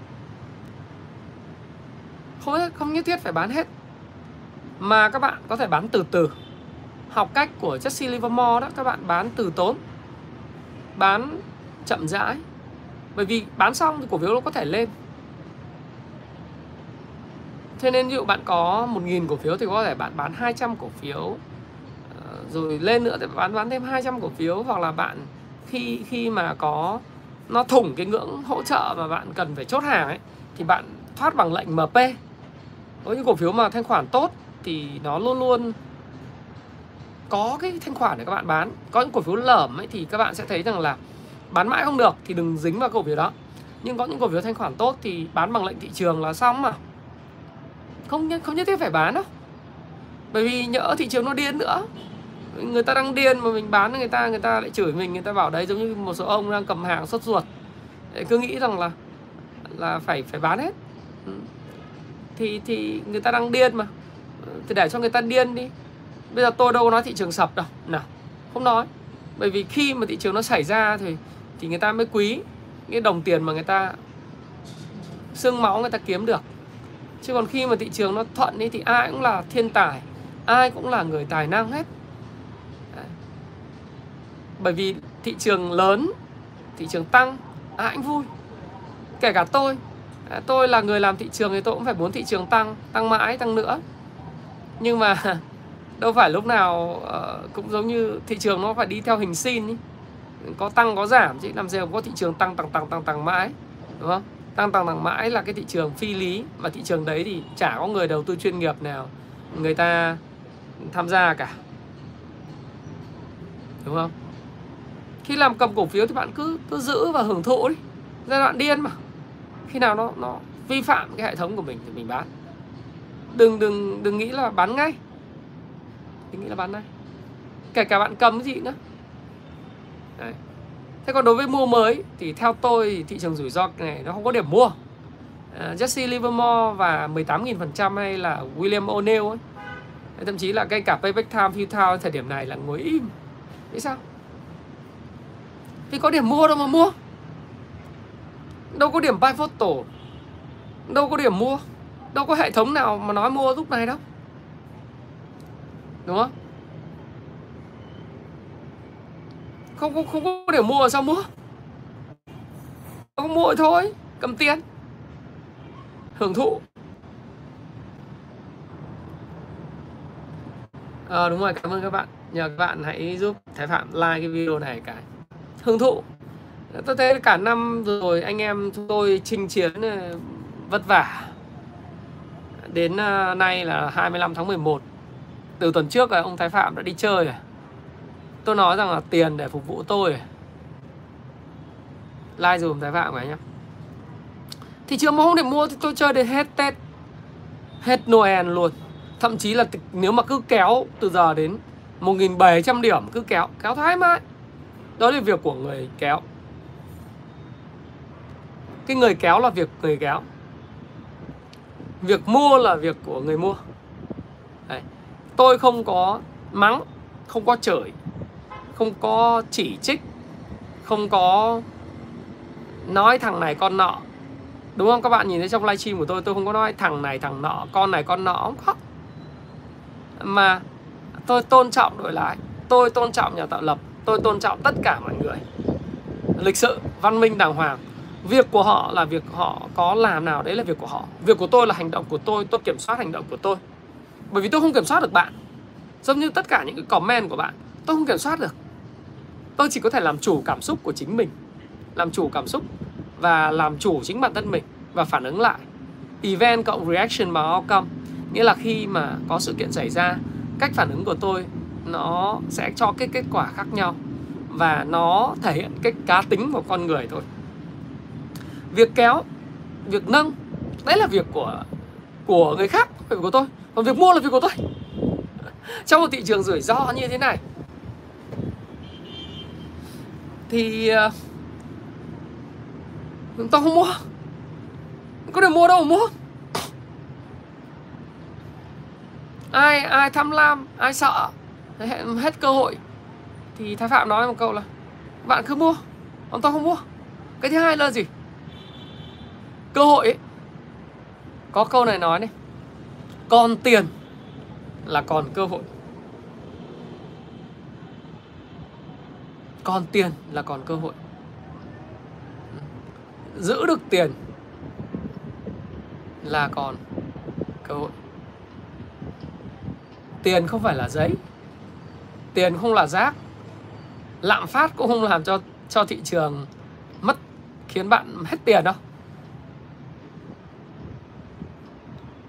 Không không nhất thiết phải bán hết. Mà các bạn có thể bán từ từ. Học cách của Jesse Livermore đó, các bạn bán từ tốn, bán chậm rãi bởi vì bán xong thì cổ phiếu nó có thể lên Thế nên ví dụ bạn có 1.000 cổ phiếu thì có thể bạn bán 200 cổ phiếu ờ, rồi lên nữa thì bán bán thêm 200 cổ phiếu hoặc là bạn khi khi mà có, nó thủng cái ngưỡng hỗ trợ mà bạn cần phải chốt hàng ấy, thì bạn thoát bằng lệnh MP. Có những cổ phiếu mà thanh khoản tốt thì nó luôn luôn có cái thanh khoản để các bạn bán. Có những cổ phiếu lởm ấy thì các bạn sẽ thấy rằng là bán mãi không được thì đừng dính vào cổ phiếu đó. Nhưng có những cổ phiếu thanh khoản tốt thì bán bằng lệnh thị trường là xong mà. Không không nhất thiết phải bán đâu. Bởi vì nhỡ thị trường nó điên nữa, người ta đang điên mà mình bán người ta người ta lại chửi mình, người ta bảo đấy, giống như một số ông đang cầm hàng sốt ruột. Cứ nghĩ rằng là là phải phải bán hết. Ừ. Thì thì người ta đang điên mà. Ừ, thì để cho người ta điên đi. Bây giờ tôi đâu có nói thị trường sập đâu. Nào, không nói. Bởi vì khi mà thị trường nó xảy ra thì thì người ta mới quý cái đồng tiền mà người ta xương máu người ta kiếm được chứ còn khi mà thị trường nó thuận ấy thì ai cũng là thiên tài, ai cũng là người tài năng hết Đấy. bởi vì thị trường lớn, thị trường tăng, ai cũng vui kể cả tôi à, tôi là người làm thị trường thì tôi cũng phải muốn thị trường tăng tăng mãi, tăng nữa nhưng mà đâu phải lúc nào ờ, cũng giống như thị trường nó phải đi theo hình sin ý có tăng, có giảm chứ. Làm gì có thị trường tăng tăng tăng tăng tăng mãi, đúng không? Tăng tăng tăng mãi là cái thị trường phi lý. Mà thị trường đấy thì chả có người đầu tư chuyên nghiệp nào người ta tham gia cả. Đúng không? Khi làm cầm cổ phiếu thì bạn cứ cứ giữ và hưởng thụ đi. Giai đoạn điên mà. Khi nào nó nó vi phạm cái hệ thống của mình thì mình bán. Đừng đừng đừng nghĩ là bán ngay. Đừng nghĩ là bán ngay. Kể cả bạn cầm cái gì nữa Đấy. thế còn đối với mua mới thì theo tôi thì thị trường rủi ro này nó không có điểm mua uh, Jesse Livermore và 18.000% hay là William O'Neill ấy thậm chí là cái cả Payback Time, Futile thời điểm này là ngồi im Vì sao? Vì có điểm mua đâu mà mua Đâu có điểm buy photo Đâu có điểm mua Đâu có hệ thống nào mà nói mua lúc này đâu Đúng không? Không, không, không có để mua sao mua? Không mua thôi Cầm tiền. Hưởng thụ. À, đúng rồi cảm ơn các bạn. Nhờ các bạn hãy giúp thái phạm like cái video này cái. Hưởng thụ. Tôi thấy cả năm rồi anh em chúng tôi chinh chiến ờ, vất vả. Đến ờ, nay là 25 tháng 11 từ tuần trước là ông Thái Phạm đã đi chơi rồi tôi nói rằng là tiền để phục vụ tôi. Like dùm Thái Phạm cái nhá. Thị trường mà không để mua thì tôi chơi đến hết Tết, hết Noel luôn. Thậm chí là nếu mà cứ kéo từ giờ đến 1.700 điểm, cứ kéo kéo thoải mái. Đó là việc của người kéo. Cái người kéo là việc người kéo. Việc mua là việc của người mua. Đấy. tôi không có mắng, không có chửi không có chỉ trích, không có nói thằng này con nọ. Đúng không? Các bạn nhìn thấy trong livestream của tôi tôi không có nói thằng này thằng nọ, con này con nọ, không có. Mà tôi tôn trọng đội lái tôi tôn trọng nhà tạo lập. Tôi tôn trọng tất cả mọi người. Lịch sự, văn minh, đàng hoàng. Việc của họ là việc họ có làm nào, đấy là việc của họ. Việc của tôi là hành động của tôi tôi kiểm soát hành động của tôi. Bởi vì tôi không kiểm soát được bạn. Giống như tất cả những cái comment của bạn, tôi không kiểm soát được. Vâng, tôi chỉ có thể làm chủ cảm xúc của chính mình. Làm chủ cảm xúc và làm chủ chính bản thân mình và phản ứng lại. Event cộng reaction bằng outcome. Nghĩa là khi mà có sự kiện xảy ra, cách phản ứng của tôi nó sẽ cho cái kết quả khác nhau và nó thể hiện cái cá tính của con người thôi. Việc kéo, việc nâng, đấy là việc của của người khác việc của tôi. Còn việc mua là việc của tôi. Trong một thị trường rủi ro như thế này thì ờ, chúng tao không mua. Có được mua đâu mà mua. Ai ai tham lam, ai sợ hết cơ hội. Thì thái phạm nói một câu là, bạn cứ mua ông ta không mua. Cái thứ hai là gì? Cơ hội ấy. Có câu này nói này, còn tiền là còn cơ hội. Còn tiền là còn cơ hội. Giữ được tiền là còn cơ hội. Tiền không phải là giấy. Tiền không là rác. Lạm phát cũng không làm cho cho thị trường mất, khiến bạn hết tiền đâu.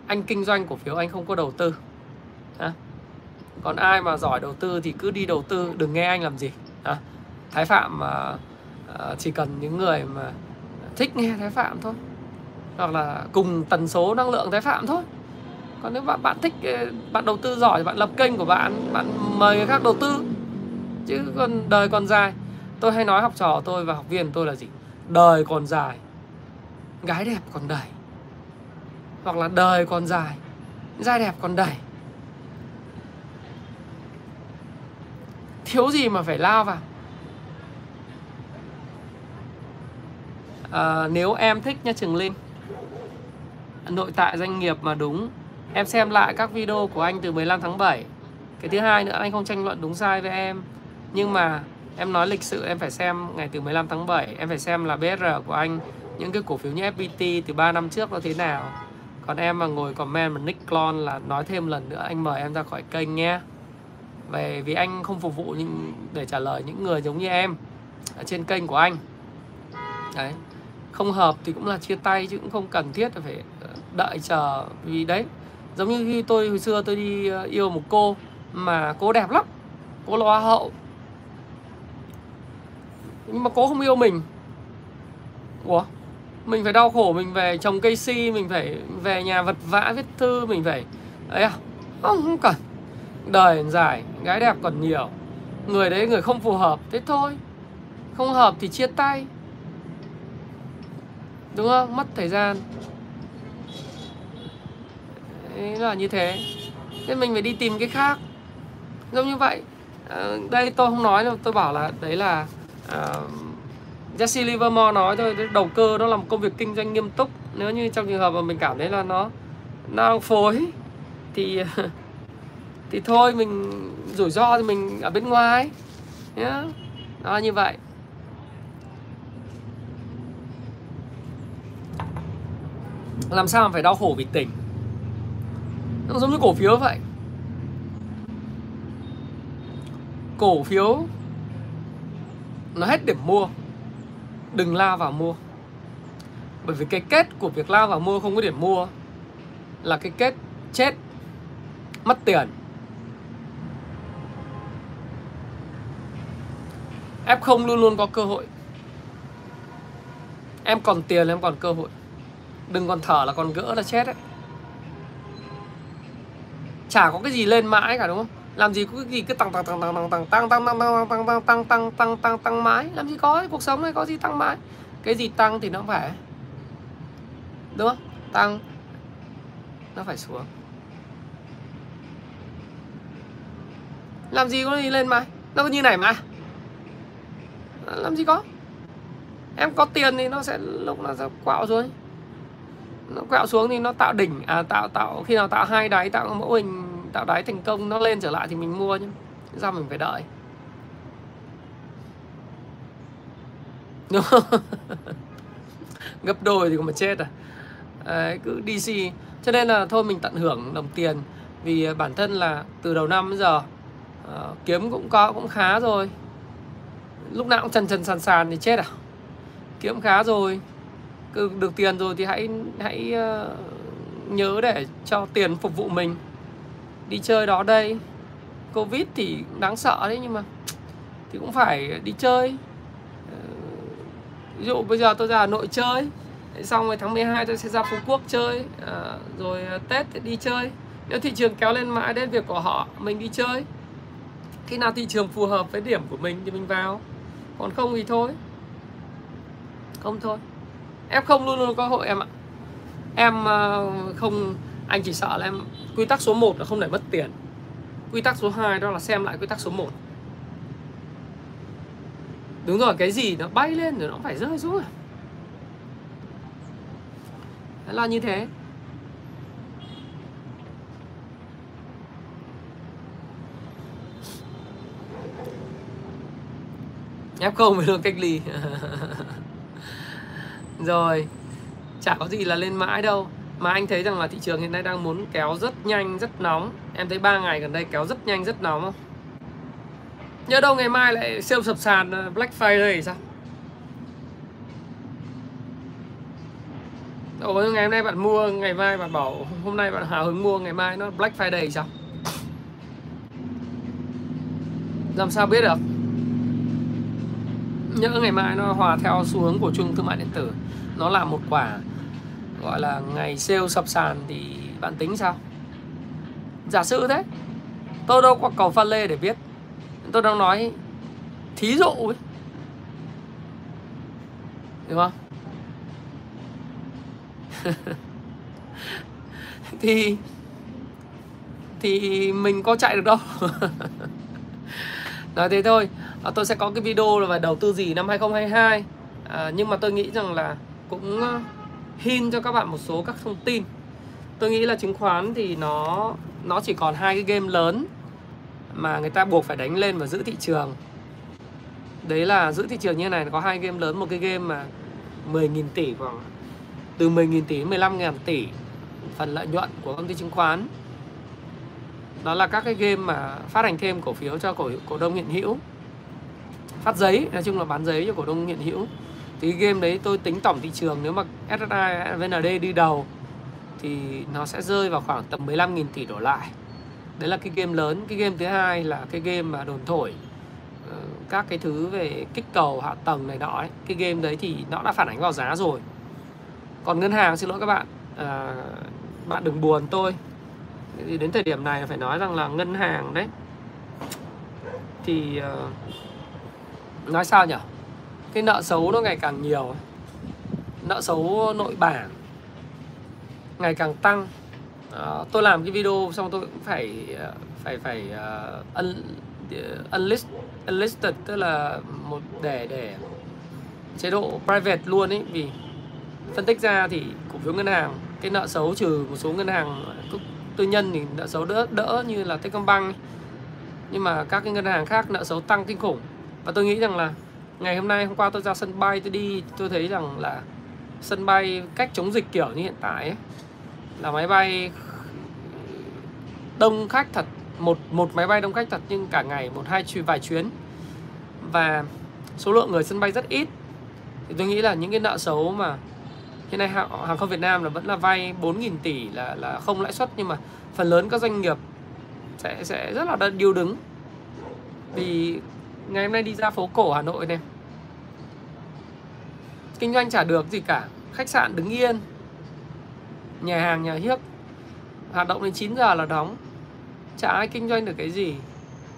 Anh kinh doanh cổ phiếu anh không có đầu tư à. còn ai mà giỏi đầu tư thì cứ đi đầu tư, đừng nghe anh làm gì à thái phạm mà ờ, chỉ cần những người mà thích nghe thái phạm thôi. Hoặc là cùng tần số năng lượng thái phạm thôi. Còn nếu bạn bạn thích ờ, bạn đầu tư giỏi bạn lập kênh của bạn bạn mời người khác đầu tư. Chứ còn đời còn dài. Tôi hay nói học trò tôi và học viên tôi là gì? Đời còn dài, gái đẹp còn đầy. Hoặc là đời còn dài trai đẹp còn đầy. Thiếu gì mà phải lao vào? À, nếu em thích nha Trường Linh. Nội tại doanh nghiệp mà đúng. Em xem lại các video của anh từ 15 tháng 7 Cái thứ hai nữa anh không tranh luận đúng sai với em. Nhưng mà em nói lịch sự em phải xem ngày từ 15 tháng 7 Em phải xem là BR của anh Những cái cổ phiếu như FPT từ 3 năm trước nó thế nào. Còn em mà ngồi comment mà Nick clone là nói thêm lần nữa Anh mời em ra khỏi kênh nhé. Về vì anh không phục vụ những, để trả lời những người giống như em ở trên kênh của anh. Đấy không hợp thì cũng là chia tay chứ cũng không cần thiết phải ờ, đợi chờ. Vì đấy, giống như khi tôi, hồi xưa tôi đi ờ, yêu một cô mà cô đẹp lắm, cô là hoa hậu. Nhưng mà cô không yêu mình. Ủa? Mình phải đau khổ, mình về trồng cây si, mình phải về nhà vật vã, viết thư, mình phải, ấy à? Không không cần. Đời dài, gái đẹp còn nhiều. Người đấy người không phù hợp, thế thôi. Không hợp thì chia tay đúng không? Mất thời gian. Đấy là như thế. Thế mình phải đi tìm cái khác. Giống như vậy. À, đây tôi không nói đâu. Tôi bảo là đấy là à, Jesse Livermore nói thôi. Đầu cơ nó là một công việc kinh doanh nghiêm túc. Nếu như trong trường hợp mà mình cảm thấy là nó nó phối thì thì thôi mình rủi ro thì mình ở bên ngoài. Nhá. Nó như vậy. Làm sao mà phải đau khổ vì tình nó giống như cổ phiếu vậy. Cổ phiếu, nó hết điểm mua. Đừng lao vào mua. Bởi vì cái kết của việc lao vào mua không có điểm mua là cái kết chết, mất tiền. F0 luôn luôn có cơ hội. Em còn tiền, em còn cơ hội. Đừng còn thở là còn gỡ là chết đấy Chả có cái gì lên mãi cả đúng không Làm gì có cái gì cứ tăng tăng tăng tăng tăng tăng tăng tăng tăng tăng tăng tăng tăng tăng tăng tăng mãi Làm gì có cuộc sống này có gì tăng mãi Cái gì tăng thì nó phải Đúng không Tăng Nó phải xuống Làm gì có gì lên mãi Nó như này mà làm gì có em có tiền thì nó sẽ lúc nó sẽ quạo rồi nó quẹo xuống thì nó tạo đỉnh à tạo tạo khi nào tạo hai đáy tạo mẫu hình tạo đáy thành công nó lên trở lại thì mình mua nhé ra mình phải đợi. Gấp đôi thì còn mà chết à. Đấy, cứ DC cho nên là thôi mình tận hưởng đồng tiền vì bản thân là từ đầu năm đến giờ uh, kiếm cũng có cũng khá rồi. Lúc nào cũng trần trần sàn sàn thì chết à. Kiếm khá rồi được tiền rồi thì hãy hãy ờ, nhớ để cho tiền phục vụ mình. Đi chơi đó đây. Covid thì đáng sợ đấy nhưng mà thì cũng phải đi chơi. Ờ, ví dụ bây giờ tôi ra Hà Nội chơi xong rồi tháng 12 tôi sẽ ra Phú Quốc chơi à, rồi Tết thì đi chơi. Nếu thị trường kéo lên mãi đến việc của họ mình đi chơi. Khi nào thị trường phù hợp với điểm của mình thì mình vào. Còn không thì thôi. Không thôi em không luôn luôn có hội em ạ. Em ờ, không, anh chỉ sợ là em, quy tắc số 1 là không để mất tiền. Quy tắc số 2 đó là xem lại quy tắc số 1 đúng rồi, cái gì nó bay lên rồi nó phải rơi xuống à? rồi là như thế. F0 mới được cách ly. Rồi Chả có gì là lên mãi đâu Mà anh thấy rằng là thị trường hiện nay đang muốn kéo rất nhanh, rất nóng Em thấy 3 ngày gần đây kéo rất nhanh, rất nóng không? Nhớ đâu ngày mai lại siêu sập sàn ờ, Black Friday thì sao? Ủa ngày hôm nay bạn mua, ngày mai bạn bảo hôm nay bạn hào hứng mua, ngày mai nó Black Friday thì sao? Làm sao biết được? nhớ ngày mai nó hòa theo xu hướng của chung thương mại điện tử nó là một quả gọi là ngày sale sập sàn thì bạn tính sao? Giả sử thế tôi đâu có cầu pha lê để biết. Tôi đang nói thí dụ ấy. Đúng không? Thì thì mình có chạy được đâu. Nói thế thôi. À, tôi sẽ có cái video là về đầu tư gì năm 2022 à, nhưng mà tôi nghĩ rằng là cũng ờ, hin cho các bạn một số các thông tin. Tôi nghĩ là chứng khoán thì nó nó chỉ còn hai cái game lớn mà người ta buộc phải đánh lên và giữ thị trường. Đấy là giữ thị trường như này, có hai game lớn. Một cái game mà 10.000 tỷ khoảng, từ 10.000 tỷ đến 15.000 tỷ, phần lợi nhuận của công ty chứng khoán. Đó là các cái game mà phát hành thêm cổ phiếu cho cổ cổ đông hiện hữu. Phát giấy, nói chung là bán giấy cho cổ đông hiện hữu thì game đấy tôi tính tổng thị trường nếu mà SSI VND đi đầu thì nó sẽ rơi vào khoảng tầm 15.000 tỷ đổ lại. Đấy là cái game lớn. Cái game thứ hai là cái game mà đồn thổi ờ, các cái thứ về kích cầu hạ tầng này nọ ấy. Cái game đấy thì nó đã phản ánh vào giá rồi. Còn ngân hàng xin lỗi các bạn à, bạn đừng buồn tôi. Thì đến thời điểm này phải nói rằng là ngân hàng đấy thì uh, nói sao nhỉ cái nợ xấu nó ngày càng nhiều nợ xấu nội bản ngày càng tăng. À, tôi làm cái video xong tôi cũng phải phải phải uh, un, unlist unlisted tức là một để để chế độ private luôn ấy. Vì phân tích ra thì cổ phiếu ngân hàng cái nợ xấu trừ một số ngân hàng tư nhân thì nợ xấu đỡ đỡ như là Techcombank nhưng mà các cái ngân hàng khác nợ xấu tăng kinh khủng. Và tôi nghĩ rằng là ngày hôm nay hôm qua tôi ra sân bay tôi đi tôi thấy rằng là sân bay cách chống dịch kiểu như hiện tại ấy, là máy bay đông khách thật một một máy bay đông khách thật nhưng cả ngày một hai chuyến vài chuyến. Và số lượng người sân bay rất ít. Thì tôi nghĩ là những cái nợ xấu mà hiện nay hàng không Việt Nam là vẫn là vay 4.000 tỷ là là không lãi suất nhưng mà phần lớn các doanh nghiệp sẽ sẽ rất là điêu đứng. Vì ngày hôm nay đi ra phố cổ Hà Nội này. Kinh doanh chả được gì cả khách sạn đứng yên. Nhà hàng nhà hiếc. Hoạt động đến 9 giờ là đóng. Chả ai kinh doanh được cái gì.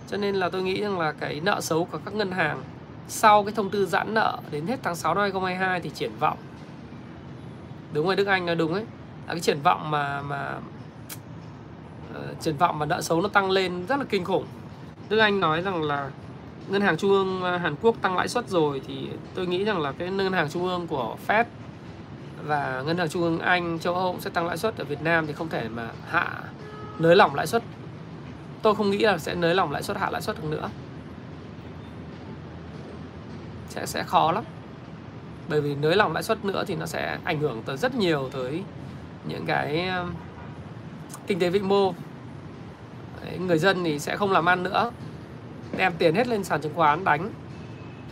Cho nên là tôi nghĩ rằng là cái nợ xấu của các ngân hàng sau cái thông tư giãn nợ đến hết tháng 6 năm 2022 thì triển vọng. Đúng rồi Đức Anh là đúng ấy. Là cái triển vọng mà mà uh, triển vọng mà nợ xấu nó tăng lên rất là kinh khủng. Đức Anh nói rằng là ngân hàng trung ương à, Hàn Quốc tăng lãi suất rồi thì tôi nghĩ rằng là cái ngân hàng trung ương của Fed và ngân hàng trung ương Anh châu Âu sẽ tăng lãi suất. Ở Việt Nam thì không thể mà hạ nới lỏng lãi suất. Tôi không nghĩ là sẽ nới lỏng lãi suất hạ lãi suất được nữa. Sẽ sẽ khó lắm. Bởi vì nới lỏng lãi suất nữa thì nó sẽ ảnh hưởng tới rất nhiều tới những cái à, kinh tế vĩ mô. Đấy, người dân thì sẽ không làm ăn nữa đem tiền hết lên sàn chứng khoán đánh.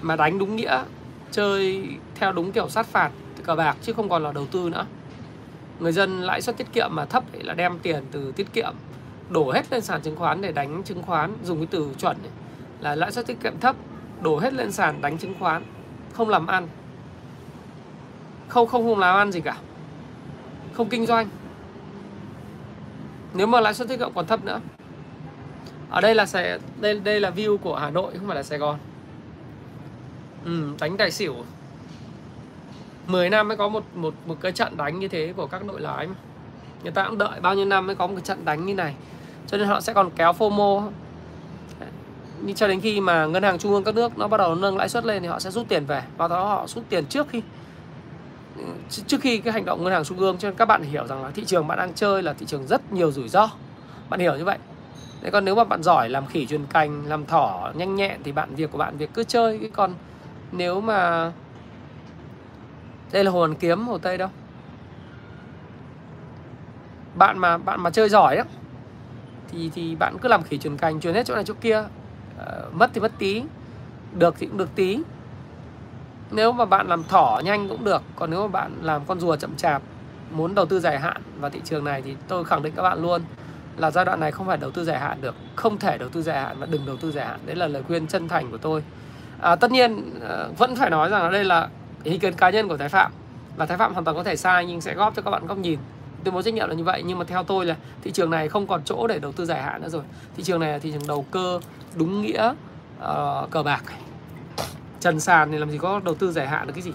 Mà đánh đúng nghĩa chơi theo đúng kiểu sát phạt cờ bạc chứ không còn là đầu tư nữa. Người dân lãi suất tiết kiệm mà thấp thì là đem tiền từ tiết kiệm đổ hết lên sàn chứng khoán để đánh chứng khoán dùng cái từ chuẩn ấy, là lãi suất tiết kiệm thấp đổ hết lên sàn đánh chứng khoán không làm ăn. Không không không làm ăn gì cả. Không kinh doanh. Nếu mà lãi suất tiết kiệm còn thấp nữa ở đây là sẽ đây đây là view của Hà Nội không phải là Sài Gòn. Ừ, đánh tài xỉu. 10 năm mới có một một một cái trận đánh như thế của các nội lái mà. người ta cũng đợi bao nhiêu năm mới có một cái trận đánh như này. Cho nên họ sẽ còn kéo FOMO. Nhưng cho đến khi mà ngân hàng trung ương các nước nó bắt đầu nâng lãi suất lên thì họ sẽ rút tiền về. Và đó họ rút tiền trước khi trước khi cái hành động ngân hàng trung ương. Cho nên các bạn hiểu rằng là thị trường bạn đang chơi là thị trường rất nhiều rủi ro. Bạn hiểu như vậy. Thế còn nếu mà bạn giỏi làm khỉ truyền cành làm thỏ nhanh nhẹn thì bạn, việc của bạn, việc cứ chơi. Cái còn nếu mà đây là hồ hoàn kiếm, hồ tây đâu? Bạn mà bạn mà chơi giỏi đó thì thì bạn cứ làm khỉ truyền cành truyền hết chỗ này chỗ kia. Ờ, mất thì mất tí, được thì cũng được tí. Nếu mà bạn làm thỏ nhanh cũng được, còn nếu mà bạn làm con rùa chậm chạp, muốn đầu tư dài hạn vào thị trường này thì tôi khẳng định các bạn luôn là giai đoạn này không phải đầu tư dài hạn được không thể đầu tư dài hạn và đừng đầu tư dài hạn. Đấy là lời khuyên chân thành của tôi. À, tất nhiên ờ, vẫn phải nói rằng đây là ý kiến cá nhân của thái phạm và thái phạm hoàn toàn có thể sai nhưng sẽ góp cho các bạn góc nhìn. Tôi có trách nhiệm là như vậy nhưng mà theo tôi là thị trường này không còn chỗ để đầu tư dài hạn nữa rồi. Thị trường này là thị trường đầu cơ đúng nghĩa uh, cờ bạc. Trần sàn thì làm gì có đầu tư dài hạn được cái gì.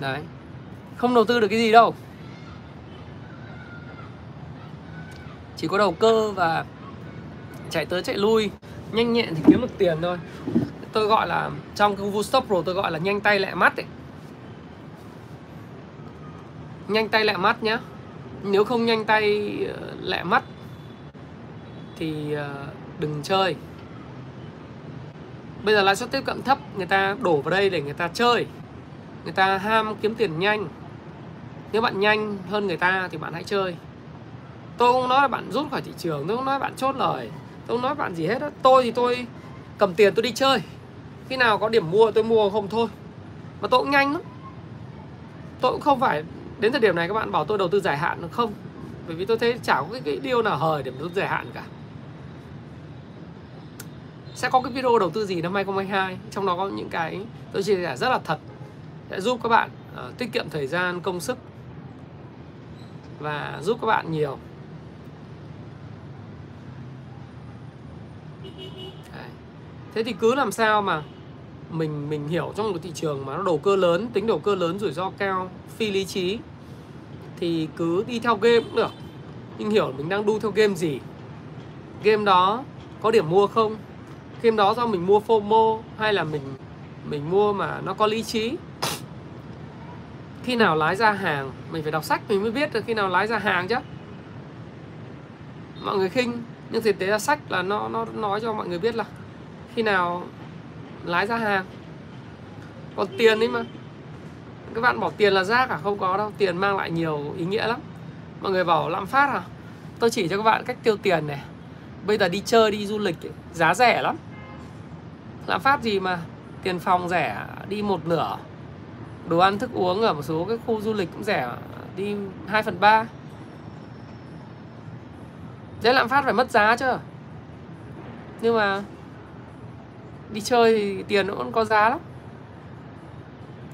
Đấy. Không đầu tư được cái gì đâu. Chỉ có đầu cơ và chạy tới chạy lui, nhanh nhẹn thì kiếm được tiền thôi. Tôi gọi là, trong cái vụ stop pro tôi gọi là nhanh tay lẹ mắt ấy. Nhanh tay lẹ mắt nhá. Nếu không nhanh tay ờ, lẹ mắt thì ờ, đừng chơi. Bây giờ lãi suất tiếp cận thấp, người ta đổ vào đây để người ta chơi. Người ta ham kiếm tiền nhanh. Nếu bạn nhanh hơn người ta thì bạn hãy chơi tôi không nói là bạn rút khỏi thị trường tôi không nói bạn chốt lời. Tôi không nói bạn gì hết á. Tôi thì tôi cầm tiền tôi đi chơi. Khi nào có điểm mua tôi mua không thôi. Mà tôi cũng nhanh lắm. Tôi cũng không phải đến thời điểm này các bạn bảo tôi đầu tư dài hạn không? Bởi vì tôi thấy chả có cái, cái điều nào hời để đầu tư dài hạn cả. Sẽ có cái video đầu tư gì năm 2022 trong đó có những cái tôi chia sẻ rất là thật. Sẽ giúp các bạn uh, tiết kiệm thời gian công sức và giúp các bạn nhiều Đấy thế thì cứ làm sao mà mình mình hiểu trong một thị trường mà nó đầu cơ lớn, tính đầu cơ lớn rủi ro cao, phi lý trí, thì cứ đi theo game cũng được. Nhưng hiểu mình đang đu theo game gì. Game đó có điểm mua không? Game đó do mình mua FOMO hay là mình mình mua mà nó có lý trí? Khi nào lái ra hàng, mình phải đọc sách mình mới biết được khi nào lái ra hàng chứ. Mọi người khinh, nhưng thực tế là sách là nó nó nói cho mọi người biết là khi nào lái ra hàng. Còn tiền ấy mà. Các bạn bỏ tiền là rác à? Không có đâu. Tiền mang lại nhiều ý nghĩa lắm. Mọi người bảo lạm phát à? Tôi chỉ cho các bạn cách tiêu tiền này. Bây giờ đi chơi đi du lịch ấy, giá rẻ lắm. Lạm phát gì mà? Tiền phòng rẻ đi một nửa. Đồ ăn thức uống ở một số cái khu du lịch cũng rẻ đi 2 phần 3 Thế lạm phát phải mất giá chứ. Nhưng mà Đi chơi thì tiền nó cũng có giá lắm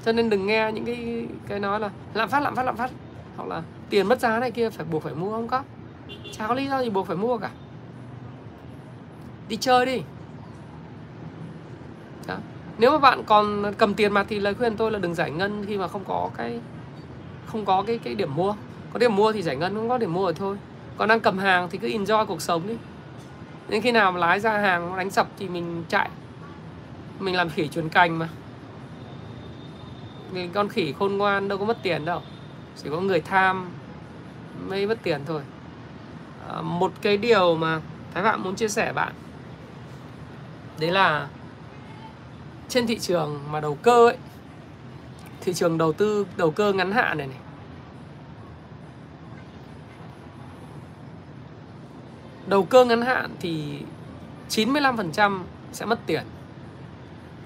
Cho nên đừng nghe những cái cái nói là lạm phát lạm phát lạm phát Hoặc là tiền mất giá này kia, phải buộc phải mua không có Chả có lý do gì buộc phải mua cả Đi chơi đi Đó. Nếu mà bạn còn cầm tiền mặt thì lời khuyên tôi là đừng giải ngân khi mà không có cái, không có cái cái điểm mua. Có điểm mua thì giải ngân, không có điểm mua rồi thôi. Còn đang cầm hàng thì cứ enjoy cuộc sống đi. Đến khi nào mà lái ra hàng đánh sập thì mình chạy. Mình làm khỉ chuồn cành mà. mình con khỉ khôn ngoan đâu có mất tiền đâu. Chỉ có người tham mới mất tiền thôi. À, một cái điều mà Thái Phạm muốn chia sẻ bạn Đấy là trên thị trường mà đầu cơ ấy thị trường đầu tư đầu cơ ngắn hạn này này đầu cơ ngắn hạn thì 95% sẽ mất tiền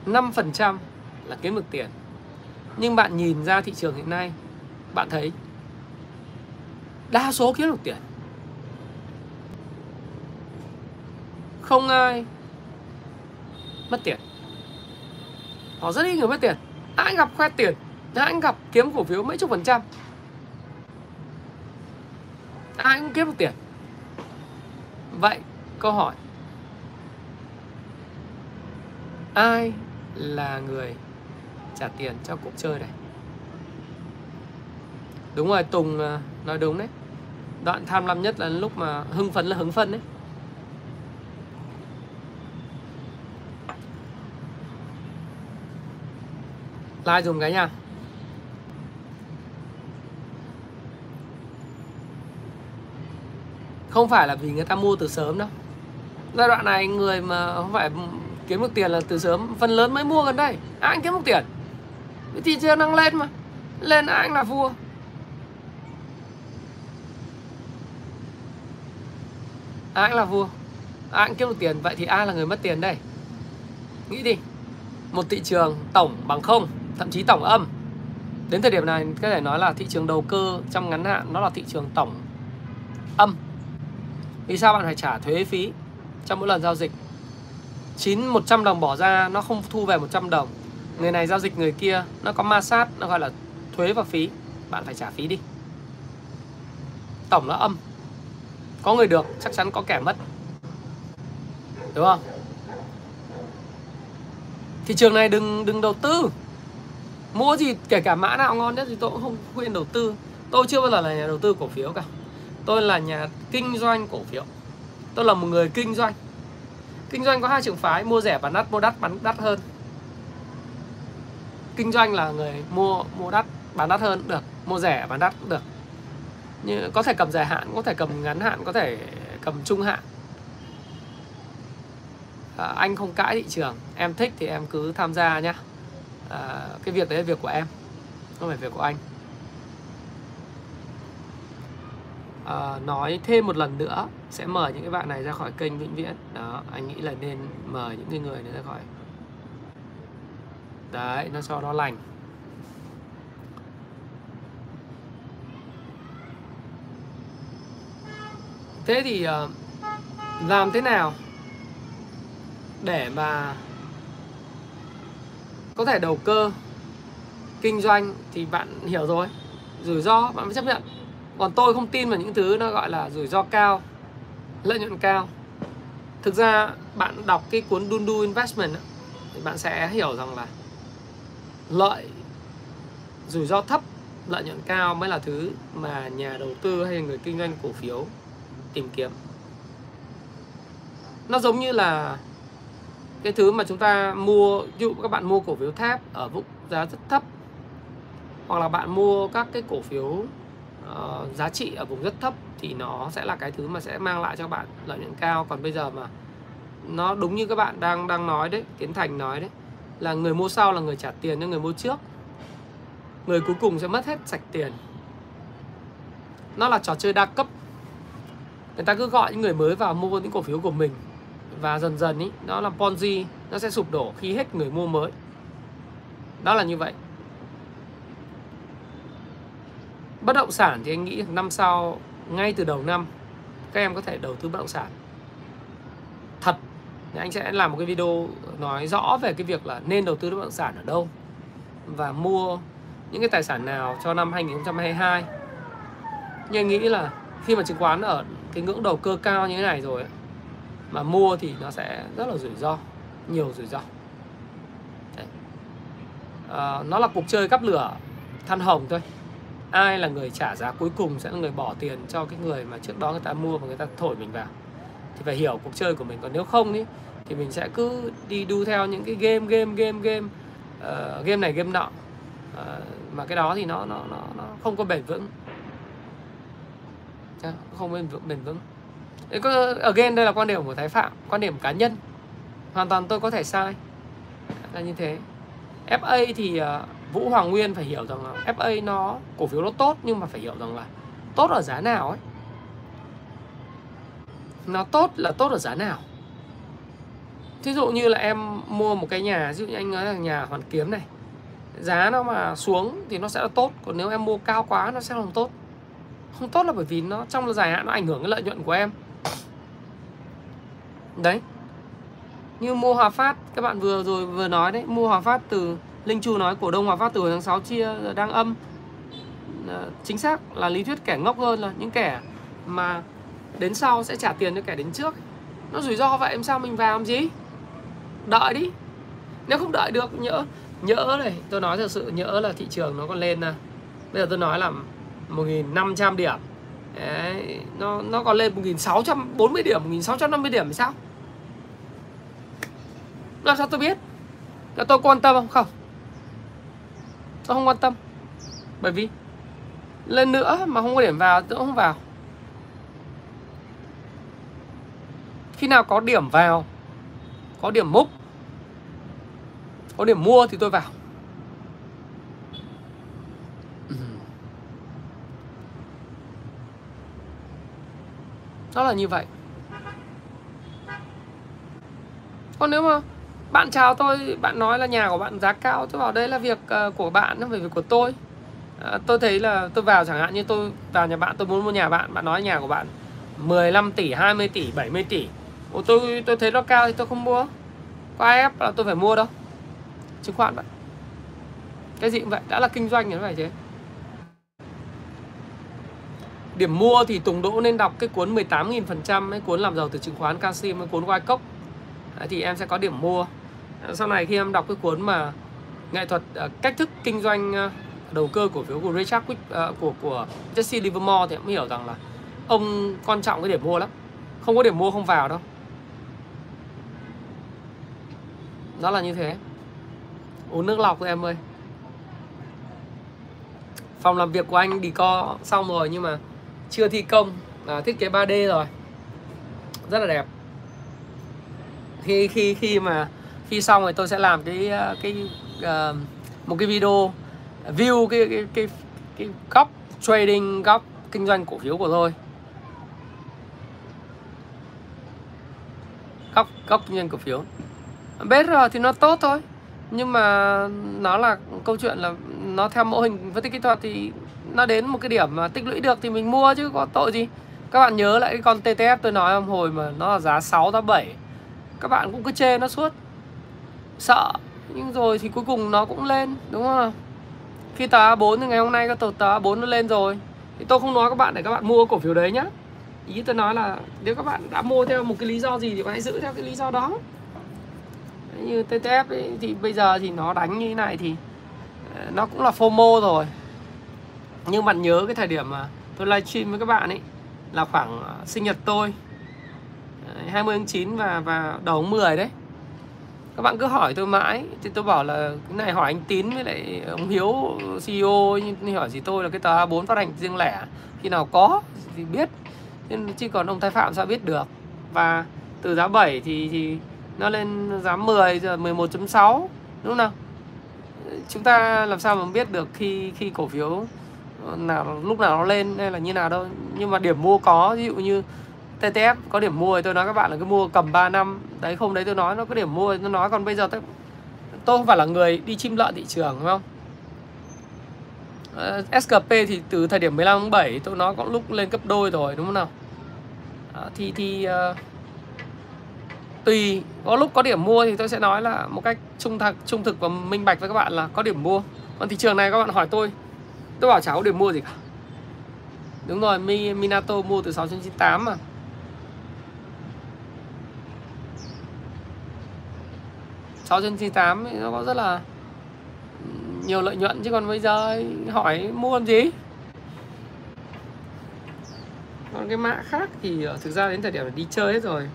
5% là kiếm được tiền. Nhưng bạn nhìn ra thị trường hiện nay, bạn thấy đa số kiếm được tiền. Không ai mất tiền. Họ rất ít người mất tiền. Ai gặp khoe tiền ai gặp kiếm cổ phiếu mấy chục phần trăm. Ai cũng kiếm được tiền. Vậy câu hỏi. Ai là người trả tiền cho cuộc chơi này. Đúng rồi, tùng à, nói đúng đấy. Đoạn tham lam nhất là lúc mà hưng phấn là hứng phân đấy. Like dùng cái nha không phải là vì người ta mua từ sớm đâu. Giai đoạn này người mà không phải kiếm được tiền là từ sớm, phần lớn mới mua gần đây. À, ai kiếm được tiền. Cái thị trường đang lên mà. Lên à, ai là vua. À, ai là vua. Ai kiếm được tiền. Vậy thì ai là người mất tiền đây. Nghĩ đi. Một thị trường tổng bằng không, thậm chí tổng âm. Đến thời điểm này, có thể nói là thị trường đầu cơ trong ngắn hạn, nó là thị trường tổng âm. Vì sao bạn phải trả thuế phí trong mỗi lần giao dịch? 9 100 đồng bỏ ra, nó không thu về 100 đồng. Người này giao dịch người kia, nó có ma sát, nó gọi là thuế và phí. Bạn phải trả phí đi. Tổng nó âm. Có người được, chắc chắn có kẻ mất. Đúng không? Thị trường này đừng đừng đầu tư. Mua gì kể cả mã nào ngon nhất thì tôi cũng không khuyên đầu tư. Tôi chưa bao giờ là nhà đầu tư cổ phiếu cả. Tôi là nhà kinh doanh cổ phiếu. Tôi là một người kinh doanh kinh doanh có hai trường phái mua rẻ bán đắt mua đắt bán đắt hơn. Kinh doanh là người mua mua đắt bán đắt hơn được. Mua rẻ bán đắt cũng được. Như có thể cầm dài hạn có thể cầm ngắn hạn có thể cầm trung hạn. À, anh không cãi thị trường. Em thích thì em cứ tham gia nhá. À, cái việc đấy là việc của em không phải việc của anh. Uh, nói thêm một lần nữa sẽ mời những cái bạn này ra khỏi kênh vĩnh viễn. Đó anh nghĩ là nên mời những cái người này ra khỏi. Đấy nó cho nó lành. Thế thì uh, làm thế nào để mà có thể đầu cơ kinh doanh thì bạn hiểu rồi. Rủi ro bạn phải chấp nhận còn tôi không tin vào những thứ nó gọi là rủi ro cao, lợi nhuận cao. Thực ra bạn đọc cái cuốn Dundu Investment thì bạn sẽ hiểu rằng là lợi, rủi ro thấp, lợi nhuận cao mới là thứ mà nhà đầu tư hay người kinh doanh cổ phiếu tìm kiếm. Nó giống như là cái thứ mà chúng ta mua, ví dụ các bạn mua cổ phiếu thép ở vùng giá rất thấp, hoặc là bạn mua các cái cổ phiếu uh, giá trị ở vùng rất thấp thì nó sẽ là cái thứ mà sẽ mang lại cho bạn lợi nhuận cao. Còn bây giờ mà nó đúng như các bạn đang đang nói đấy kiến thành nói đấy là người mua sau là người trả tiền cho người mua trước. Người cuối cùng sẽ mất hết sạch tiền. Nó là trò chơi đa cấp. Người ta cứ gọi những người mới vào mua những cổ phiếu của mình. Và dần dần ý nó là ponzi nó sẽ sụp đổ khi hết người mua mới. Đó là như vậy. Bất động sản thì anh nghĩ năm sau ngay từ đầu năm các em có thể đầu tư bất động sản. Thật anh sẽ làm một cái video nói rõ về cái việc là nên đầu tư bất động sản ở đâu và mua những cái tài sản nào cho năm 2022 nhưng anh nghĩ là khi mà chứng khoán ở cái ngưỡng đầu cơ cao như thế này rồi mà mua thì nó sẽ rất là rủi ro nhiều rủi ro. À, nó là cuộc chơi cắp lửa than hồng thôi ai là người trả giá cuối cùng sẽ là người bỏ tiền cho cái người mà trước đó người ta mua và người ta thổi mình vào? Thì phải hiểu cuộc chơi của mình còn nếu không ý, thì mình sẽ cứ đi đu theo những cái game game game game uh, game này game nọ. Uh, mà cái đó thì nó nó nó nó không có bền vững. Không bền vững bền vững. Ở game đây là quan điểm của thái phạm quan điểm cá nhân. Hoàn toàn tôi có thể sai. Là như thế. FA thì uh, Vũ Hoàng Nguyên phải hiểu rằng là FA nó cổ phiếu nó tốt nhưng mà phải hiểu rằng là tốt ở giá nào ấy. Nó tốt là tốt ở giá nào. Thí dụ như là em mua một cái nhà, ví dụ như anh nói là nhà hoàn kiếm này, giá nó mà xuống thì nó sẽ là tốt, còn nếu em mua cao quá nó sẽ không tốt. Không tốt là bởi vì nó trong dài hạn nó ảnh hưởng cái lợi nhuận của em. Đấy. Như mua Hòa Phát, các bạn vừa rồi vừa nói đấy, mua Hòa Phát từ Linh Chu nói cổ đông Hòa Phát từ tháng 6 chia ờ, đang âm. À, chính xác là lý thuyết kẻ ngốc hơn là những kẻ mà đến sau sẽ trả tiền cho kẻ đến trước. Nó rủi ro vậy em sao mình vào làm gì? Đợi đi. Nếu không đợi được nhỡ nhỡ này. Tôi nói thật sự nhỡ là thị trường nó còn lên nè bây giờ tôi nói là 1.500 điểm. Đấy, nó nó còn lên 1.640 điểm 1.650 điểm thì sao? Làm sao tôi biết? Là tôi quan tâm không? Không tôi không quan tâm. Bởi vì lên nữa mà không có điểm vào, tôi không vào. Khi nào có điểm vào, có điểm múc có điểm mua thì tôi vào. Nó là như vậy. Còn nếu mà bạn chào tôi bạn nói là nhà của bạn giá cao tôi bảo đây là việc uh, của bạn không phải việc của tôi. Uh, tôi thấy là tôi vào chẳng hạn như tôi vào nhà bạn tôi muốn mua nhà bạn bạn nói nhà của bạn 15 tỷ 20 tỷ 70 tỷ. Ủa tôi tôi thấy nó cao thì tôi không mua. Có ai ép là tôi phải mua đâu. Chứng khoán vậy. Cái gì cũng vậy đã là kinh doanh thì nó phải thế. Điểm mua thì Tùng Đỗ nên đọc cái cuốn 18.000% cái cuốn làm giàu từ chứng khoán Canxi cái cuốn White Cốc. Thì em sẽ có điểm mua sau này khi em đọc cái cuốn mà nghệ thuật uh, cách thức kinh doanh uh, đầu cơ cổ phiếu của Richard Quick uh, của của Jesse Livermore thì em hiểu rằng là ông quan trọng cái điểm mua lắm. Không có điểm mua không vào đâu. Đó là như thế. Uống nước lọc thôi em ơi. Phòng làm việc của anh đi co xong rồi nhưng mà chưa thi công. À, thiết kế 3D rồi. Rất là đẹp. Khi khi khi mà khi xong thì tôi sẽ làm cái ờ, cái uh, một cái video view cái cái cái, cái góc trading góc kinh doanh cổ phiếu của tôi. Góc góc kinh doanh cổ phiếu. BR thì nó tốt thôi nhưng mà nó là câu chuyện là nó theo mô hình phân tích kỹ thuật thì nó đến một cái điểm mà tích lũy được thì mình mua chứ có tội gì. Các bạn nhớ lại cái con TTF tôi nói hôm hồi mà nó là giá 6 giá 7 các bạn cũng cứ chê nó suốt sợ. Nhưng rồi thì cuối cùng nó cũng lên đúng không khi tờ A4 thì ngày hôm nay các tờ tờ A4 nó lên rồi. Thì tôi không nói các bạn để các bạn mua cổ phiếu đấy nhá. Ý tôi nói là nếu các bạn đã mua theo một cái lý do gì thì bạn hãy giữ theo cái lý do đó. Như TTF ấy, thì bây giờ thì nó đánh như thế này thì ờ, nó cũng là FOMO rồi. Nhưng bạn nhớ cái thời điểm mà tôi livestream với các bạn ấy là khoảng ờ, sinh nhật tôi ờ, 20 tháng 9 và và đầu tháng 10 đấy các bạn cứ hỏi tôi mãi. Thì tôi bảo là, cái này hỏi anh Tín với lại ông Hiếu CEO nhưng hỏi gì tôi là cái tờ A4 phát hành riêng lẻ. Khi nào có thì biết. Nhưng chứ còn ông Thái Phạm sao biết được? Và từ giá 7 thì thì nó lên giá 10 giờ 11.6 đúng không nào? Chúng ta làm sao mà biết được khi khi cổ phiếu nào, lúc nào nó lên hay là như nào đâu. Nhưng mà điểm mua có, ví dụ như TTF có điểm mua thì tôi nói các bạn là cứ mua cầm 3 năm. Đấy không đấy tôi nói nó có điểm mua tôi nói còn bây giờ tôi tôi không phải là người đi chim lợn thị trường đúng không? Ờ, uh, SKP thì từ thời điểm 15 tháng 7 tôi nói có lúc lên cấp đôi rồi đúng không nào? Uh, thì thì uh, tùy có lúc có điểm mua thì tôi sẽ nói là một cách trung thực trung thực và minh bạch với các bạn là có điểm mua. Còn thị trường này các bạn hỏi tôi tôi bảo chả có điểm mua gì cả. Đúng rồi Minato mua từ 698 mà. Sáu trên 98 nó có rất là nhiều lợi nhuận, chứ còn bây giờ hỏi mua làm gì? Còn cái mã khác thì ờ, thực ra đến thời điểm là đi chơi hết rồi.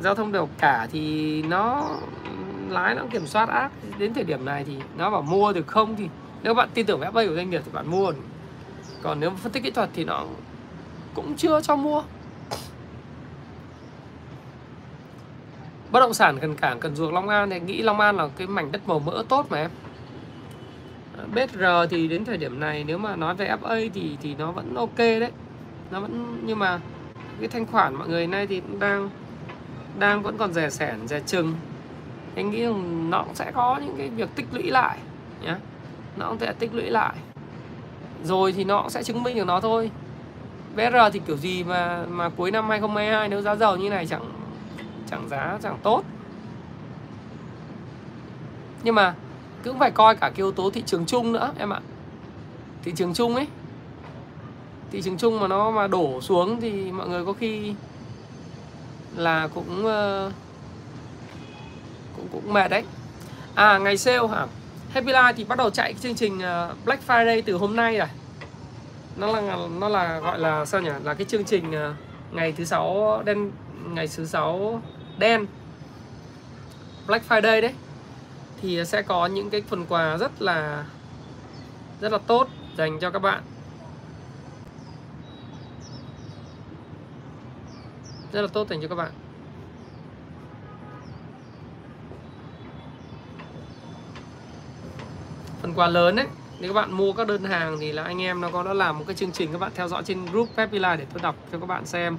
Giao thông đều cả thì nó ừ, lái nó kiểm soát ác. Đến thời điểm này thì nó bảo mua được không thì nếu bạn tin tưởng FA của doanh nghiệp thì bạn mua. Còn nếu phân tích kỹ thuật thì nó cũng chưa cho mua. Bất động sản gần cảng cần ruộng Long An thì nghĩ Long An là cái mảnh đất màu mỡ tốt mà em. Ờ, BR thì đến thời điểm này nếu mà nói về FA thì thì nó vẫn ok đấy. Nó vẫn, nhưng mà cái thanh khoản mọi người nay thì cũng đang đang vẫn còn rẻ sẻn, rẻ chừng. Anh nghĩ rằng nó cũng sẽ có những cái việc tích lũy lại nhé nó cũng sẽ tích lũy lại. Rồi thì nó cũng sẽ chứng minh được nó thôi. BR thì kiểu gì mà mà cuối năm 2022 nếu giá dầu như này chẳng chẳng giá, chẳng tốt. Nhưng mà cũng phải coi cả cái yếu tố thị trường chung nữa, em ạ. Thị trường chung ấy. Thị trường chung mà nó mà đổ xuống thì mọi người có khi là cũng ờ, cũng cũng mệt đấy. À ngày sale hả? Happy Life thì bắt đầu chạy chương trình ờ, Black Friday từ hôm nay rồi. Nó là nó là gọi là sao nhỉ? Là cái chương trình ờ, ngày thứ sáu đen, ngày thứ sáu đen. Black Friday đấy. Thì sẽ có những cái phần quà rất là rất là tốt dành cho các bạn. Rất là tốt dành cho các bạn. Phần quà lớn đấy nếu các bạn mua các đơn hàng thì là anh em nó có đã làm một cái chương trình các bạn theo dõi trên group Happy Life để tôi đọc cho các bạn xem.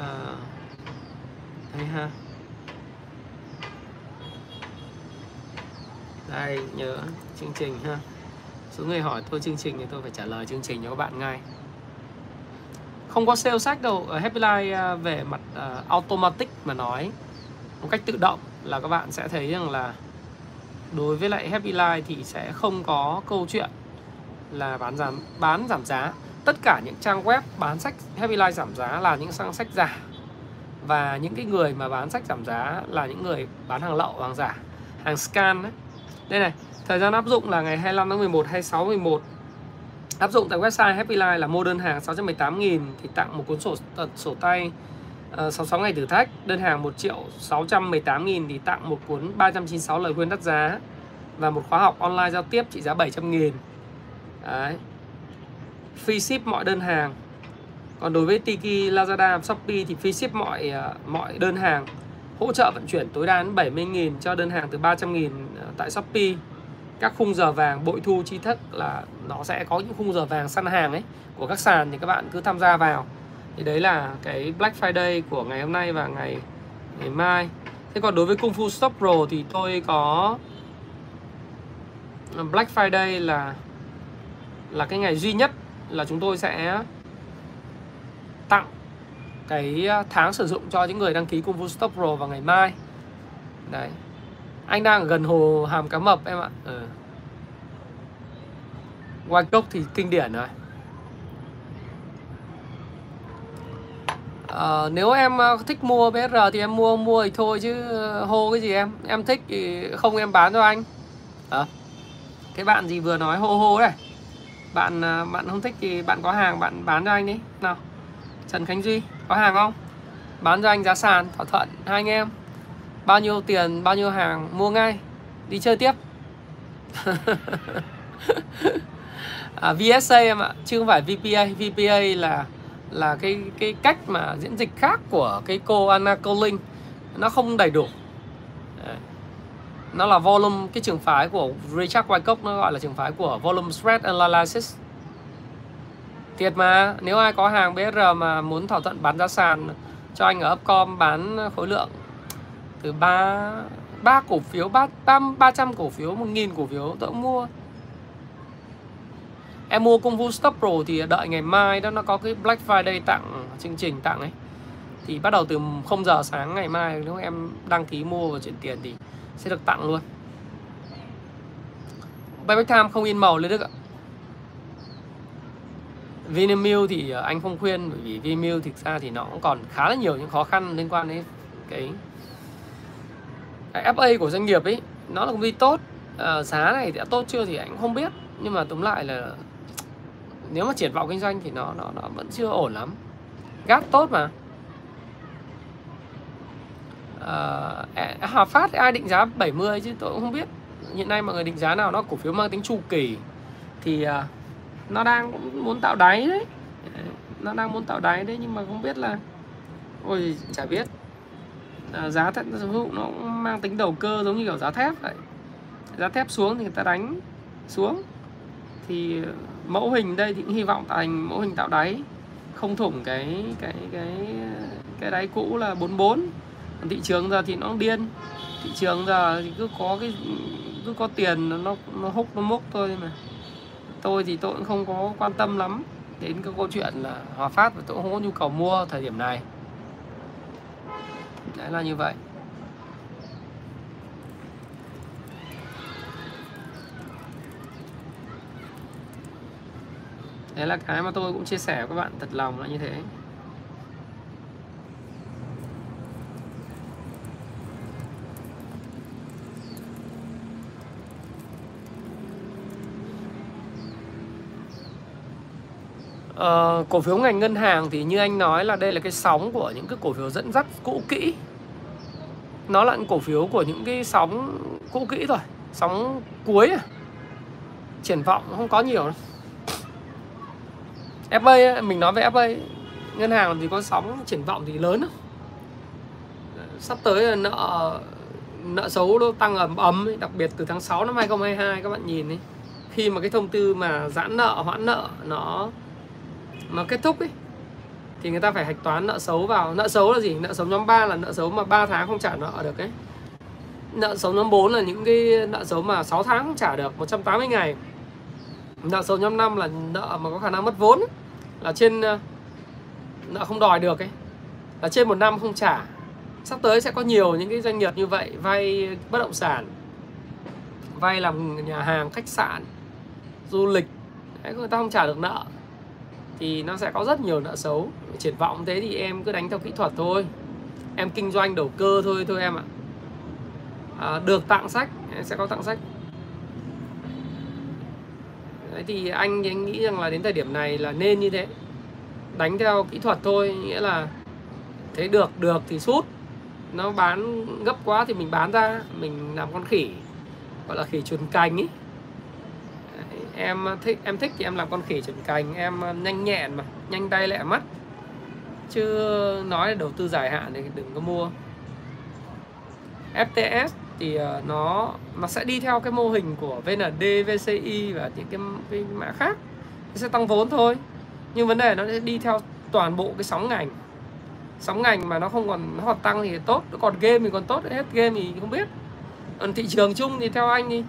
À, đây ha. Đây nhớ chương trình ha. Số người hỏi tôi chương trình thì tôi phải trả lời chương trình cho các bạn ngay. Không có sale sách đâu. Ở Happy Life à, về mặt uh, automatic mà nói một cách tự động là các bạn sẽ thấy rằng là đối với lại Happy Life thì sẽ không có câu chuyện là bán giảm bán giảm giá. Tất cả những trang web bán sách Happy Life giảm giá là những trang sách giả và những cái người mà bán sách giảm giá là những người bán hàng lậu hàng giả hàng scan đấy đây này thời gian áp dụng là ngày 25 tháng 11 26 11 áp dụng tại website Happy Life là mua đơn hàng 618.000 thì tặng một cuốn sổ sổ tay ờ, uh, 66 ngày thử thách. Đơn hàng 1 triệu 618.000 thì tặng một cuốn 396 lời khuyên đắt giá và một khóa học online giao tiếp trị giá 700.000 đấy. Free ship mọi đơn hàng còn đối với Tiki, Lazada, Shopee thì free ship mọi à, mọi đơn hàng hỗ trợ vận chuyển tối đa đến 70.000 cho đơn hàng từ 300.000 à, tại Shopee. Các khung giờ vàng bội thu chi thức là nó sẽ có những khung giờ vàng săn hàng ấy của các sàn thì các bạn cứ tham gia vào. Thì đấy là cái Black Friday của ngày hôm nay và ngày ngày mai. Thế còn đối với Kung Fu Stop Pro thì tôi có Black Friday là là cái ngày duy nhất là chúng tôi sẽ tặng cái ờ, tháng sử dụng cho những người đăng ký cung Fu Stop Pro vào ngày mai. Đấy. Anh đang ở gần hồ hàm cá mập em ạ. Ừ. White cốc thì kinh điển rồi. À, nếu em ờ, thích mua BR thì em mua mua thì thôi chứ hô cái gì em? Em thích thì không em bán cho anh. À, cái bạn gì vừa nói hô hô đấy. Bạn bạn không thích thì bạn có hàng bạn bán cho anh đi. Nào. Trần Khánh Duy có hàng không? Bán cho anh giá sàn thỏa thuận hai anh em. Bao nhiêu tiền bao nhiêu hàng mua ngay. Đi chơi tiếp. À, VSA em ạ chứ không phải VPA VPA là là cái cái cách mà diễn dịch khác của cái cô Anna Colling. Nó không đầy đủ. Nó là volume cái trường phái của Richard Wyckoff nó gọi là trường phái của volume spread analysis thiệt mà, nếu ai có hàng BR mà muốn thỏa thuận bán giá sàn cho anh ở Upcom bán khối lượng từ ba ba cổ phiếu, ba ba trăm cổ phiếu, một nghìn cổ phiếu tôi cũng mua. Em mua công vụ stop pro thì đợi ngày mai đó nó có cái black friday tặng, chương trình tặng ấy. Thì bắt đầu từ 0 giờ sáng ngày mai nếu em đăng ký mua và chuyển tiền thì sẽ được tặng luôn. Payback Time không in màu lên Đức ạ. Vinamilk thì ờ, anh không khuyên bởi vì Vinamilk thực ra thì nó cũng còn khá là nhiều những khó khăn liên quan đến cái cái FA của doanh nghiệp ấy. Nó là công ty tốt à, giá này đã tốt chưa thì anh không biết. Nhưng mà tóm lại là nếu mà triển vọng kinh doanh thì nó nó nó vẫn chưa ổn lắm. Gác tốt mà. Ờ, à, Hòa Phát ai định giá 70 chứ? Tôi cũng không biết. Hiện nay mọi người định giá nào? Nó cổ phiếu mang tính chu kỳ. Thì à, nó đang muốn tạo đáy đấy. Nó đang muốn tạo đáy đấy nhưng mà không biết là ôi chả biết. À, giá thép vụ nó cũng mang tính đầu cơ giống như kiểu giá thép vậy. Giá thép xuống thì người ta đánh xuống. Thì mẫu hình đây thì cũng hy vọng tạo thành mẫu hình tạo đáy. Không thủng cái cái cái cái đáy cũ là 44 còn thị trường giờ thì nó điên. Thị trường giờ thì cứ có cái cứ có tiền nó nó hút nó múc thôi mà tôi thì tôi cũng không có quan tâm lắm đến cái câu chuyện là Hòa Phát và tôi cũng không có nhu cầu mua thời điểm này. Đấy là như vậy. Đấy là cái mà tôi cũng chia sẻ với các bạn thật lòng là như thế. Uh, cổ phiếu ngành ngân hàng thì như anh nói là đây là cái sóng của những cái cổ phiếu dẫn dắt cũ kỹ nó là cổ phiếu của những cái sóng cũ kỹ rồi sóng cuối à triển vọng không có nhiều đâu. FA mình nói về FA ngân hàng thì có sóng triển vọng thì lớn không? sắp tới là nợ nợ xấu nó tăng ầm ầm đặc biệt từ tháng 6 năm 2022 các bạn nhìn đi khi mà cái thông tư mà giãn nợ hoãn nợ nó mà kết thúc ấy thì người ta phải hạch toán nợ xấu vào. Nợ xấu là gì? Nợ xấu nhóm 3 là nợ xấu mà 3 tháng không trả nợ được ấy. Nợ xấu nhóm 4 là những cái nợ xấu mà 6 tháng không trả được 180 ngày. Nợ xấu nhóm 5 là nợ mà có khả năng mất vốn ấy. là trên ờ, nợ không đòi được ấy là trên một năm không trả. Sắp tới sẽ có nhiều những cái doanh nghiệp như vậy vay bất động sản vay làm nhà hàng khách sạn du lịch. Đấy, người ta không trả được nợ thì nó sẽ có rất nhiều nợ xấu. Triển vọng thế thì em cứ đánh theo kỹ thuật thôi. Em kinh doanh đầu cơ thôi thôi em ạ. À, được tặng sách em sẽ có tặng sách. Đấy thì anh anh nghĩ rằng là đến thời điểm này là nên như thế. Đánh theo kỹ thuật thôi nghĩa là thấy được được thì sút. Nó bán gấp quá thì mình bán ra mình làm con khỉ gọi là khỉ chuồn cành ấy em ờ, thích em thích thì em làm con khỉ chuẩn cành em ờ, nhanh nhẹn mà nhanh tay lẹ mắt. Chứ nói đầu tư dài hạn thì đừng có mua. FTS thì ờ, nó nó sẽ đi theo cái mô hình của VND, VCI và những cái, cái mã khác. Nó sẽ tăng vốn thôi. Nhưng vấn đề nó sẽ đi theo toàn bộ cái sóng ngành. Sóng ngành mà nó không còn nó còn tăng thì tốt nó còn game thì còn tốt hết game thì không biết. Còn thị trường chung thì theo anh thì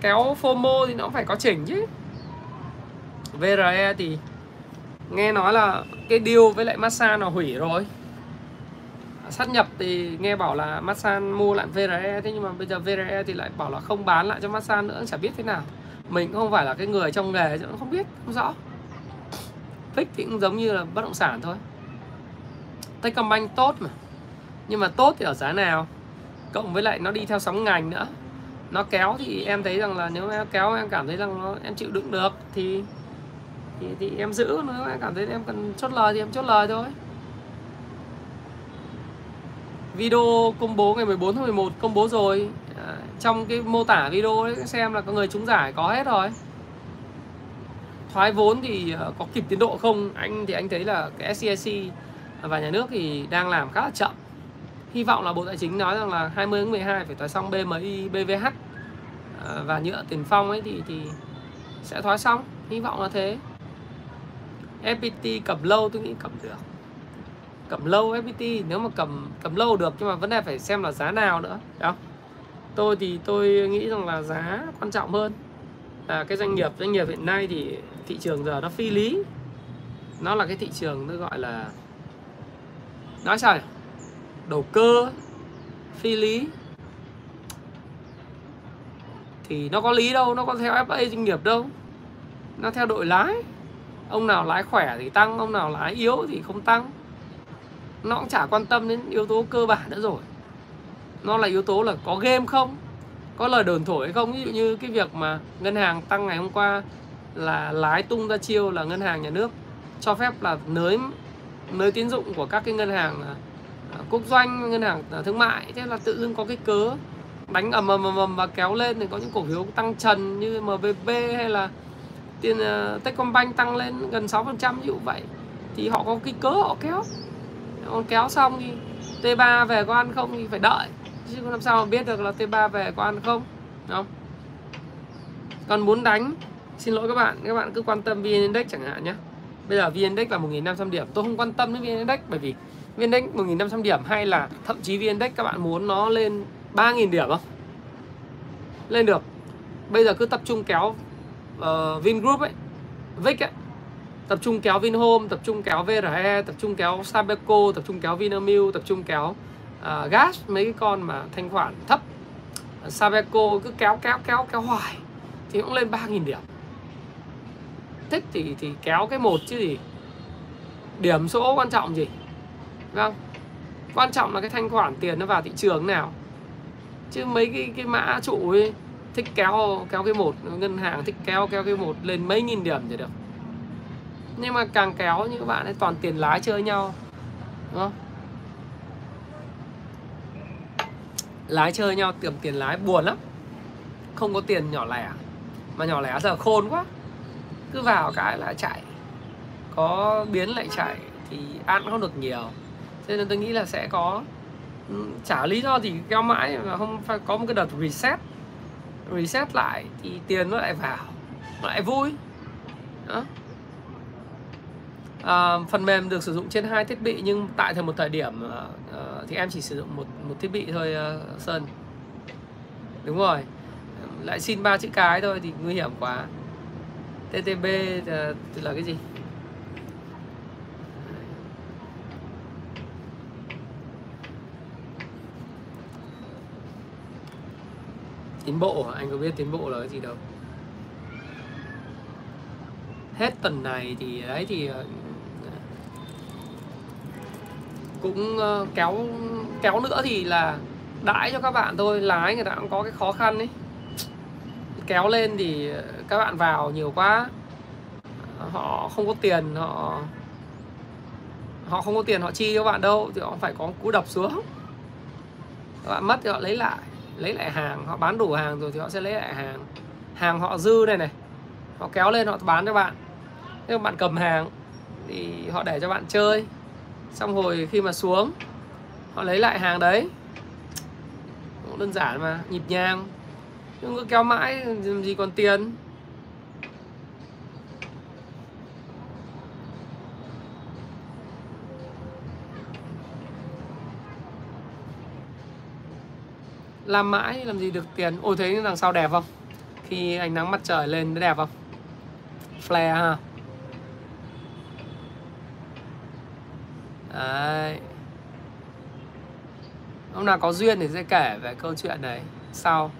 kéo FOMO thì nó phải có chỉnh chứ. VRE thì nghe nói là cái deal với lại Masan nó hủy rồi. Sát nhập thì nghe bảo là Masan mua lại VRE thế nhưng mà bây giờ VRE thì lại bảo là không bán lại cho Masan nữa, chả biết thế nào. Mình cũng không phải là cái người trong nghề chứ không biết, không rõ. Fix thì cũng giống như là bất động sản thôi. Techcombank tốt mà. Nhưng mà tốt thì ở giá nào? Cộng với lại nó đi theo sóng ngành nữa nó kéo thì em thấy rằng là nếu em kéo em cảm thấy rằng nó em chịu đựng được thì thì, thì em giữ. Nếu em cảm thấy em cần chốt lời thì em chốt lời thôi. Video công bố ngày 14 tháng 11 công bố rồi. À, trong cái mô tả video ấy xem là có người trúng giải có hết rồi. Thoái vốn thì à, có kịp tiến độ không? Anh thì anh thấy là cái SCIC và nhà nước thì đang làm khá là chậm hy vọng là bộ tài chính nói rằng là 20 tháng 12 phải thoái xong BMI BVH ờ, và nhựa tiền phong ấy thì thì sẽ thoái xong. Hy vọng là thế. FPT cầm lâu tôi nghĩ cầm được. Cầm lâu FPT nếu mà cầm cầm lâu được nhưng mà vấn đề phải xem là giá nào nữa không? Tôi thì tôi nghĩ rằng là giá quan trọng hơn. À, cái doanh nghiệp doanh nghiệp hiện nay thì thị trường giờ nó phi lý. Nó là cái thị trường tôi gọi là nói sao nhỉ? Đầu cơ, phi lý. Thì nó có lý đâu, nó có theo FA doanh nghiệp đâu. Nó theo đội lái. Ông nào lái khỏe thì tăng, ông nào lái yếu thì không tăng. Nó cũng chả quan tâm đến yếu tố cơ bản nữa rồi. Nó là yếu tố là có game không? Có lời đồn thổi hay không? Ví dụ như cái việc mà ngân hàng tăng ngày hôm qua là lái tung ra chiêu là ngân hàng nhà nước cho phép là nới nới tín dụng của các cái ngân hàng quốc doanh ngân hàng à, thương mại. Thế là tự dưng có cái cớ đánh ầm ầm ầm ầm và kéo lên thì có những cổ phiếu tăng trần như MBB hay là tiền uh, Techcombank tăng lên gần 6% ví dụ vậy. Thì họ có cái cớ họ kéo. Còn kéo xong thì T3 về có ăn không thì phải đợi. Chứ làm sao mà biết được là T3 về có ăn không không? Còn muốn đánh xin lỗi các bạn các bạn cứ quan tâm VN Index chẳng hạn nhé. Bây giờ VN Index là 1.500 điểm. Tôi không quan tâm đến VN Index bởi vì VN Index 1.500 điểm hay là thậm chí VN Index các bạn muốn nó lên 3.000 điểm không? Lên được. Bây giờ cứ tập trung kéo uh, Vingroup ấy VIX ấy. Tập trung kéo Vinhome tập trung kéo VRE tập trung kéo Sabeco tập trung kéo Vinamilk tập trung kéo uh, gas mấy cái con mà thanh khoản thấp. Sabeco cứ kéo kéo kéo kéo hoài thì cũng lên 3.000 điểm. Thích thì thì kéo cái một chứ gì. Điểm số quan trọng gì? Vâng. Quan trọng là cái thanh khoản tiền nó vào thị trường nào. Chứ mấy cái cái mã trụ ấy, thích kéo kéo cái một, ngân hàng thích kéo kéo cái một lên mấy nghìn điểm thì được. Nhưng mà càng kéo như các bạn ấy, toàn tiền lái chơi nhau. Đúng không? Lái chơi nhau, tiệm tiền lái buồn lắm. Không có tiền nhỏ lẻ. Mà nhỏ lẻ giờ khôn quá. Cứ vào cái là chạy. Có biến lại chạy thì ăn không được nhiều cho nên tôi nghĩ là sẽ có trả chả lý do gì kéo mãi mà không phải có một cái đợt reset. Reset lại thì tiền nó lại vào nó lại vui. Đó. À, phần mềm được sử dụng trên hai thiết bị nhưng tại thời một thời điểm uh, thì em chỉ sử dụng một một thiết bị thôi uh, sơn. Đúng rồi. Lại xin ba chữ cái thôi thì nguy hiểm quá. Ttb uh, là cái gì? Tiến bộ anh có biết tiến bộ là cái gì đâu. Hết tuần này thì đấy thì ờ, cũng ờ, kéo kéo nữa thì là đãi cho các bạn thôi. Lái người ta cũng có cái khó khăn ấy. Kéo lên thì ờ, các bạn vào nhiều quá. Họ không có tiền, họ họ không có tiền họ chi cho bạn đâu, thì họ phải có cú đập xuống. Các bạn mất thì họ lấy lại lấy lại hàng, họ bán đủ hàng rồi thì họ sẽ lấy lại hàng. Hàng họ dư đây này, họ kéo lên họ bán cho bạn. Nếu bạn cầm hàng thì họ để cho bạn chơi. Xong rồi khi mà xuống, họ lấy lại hàng đấy. Cũng đơn giản mà, nhịp nhàng. Nhưng cứ kéo mãi làm gì còn tiền. Làm mãi làm gì được tiền. Ôi thấy đằng sau đẹp không? Khi ánh nắng mặt trời lên nó đẹp không? Flare ha. Đấy. Hôm nào có duyên thì sẽ kể về câu chuyện này sau.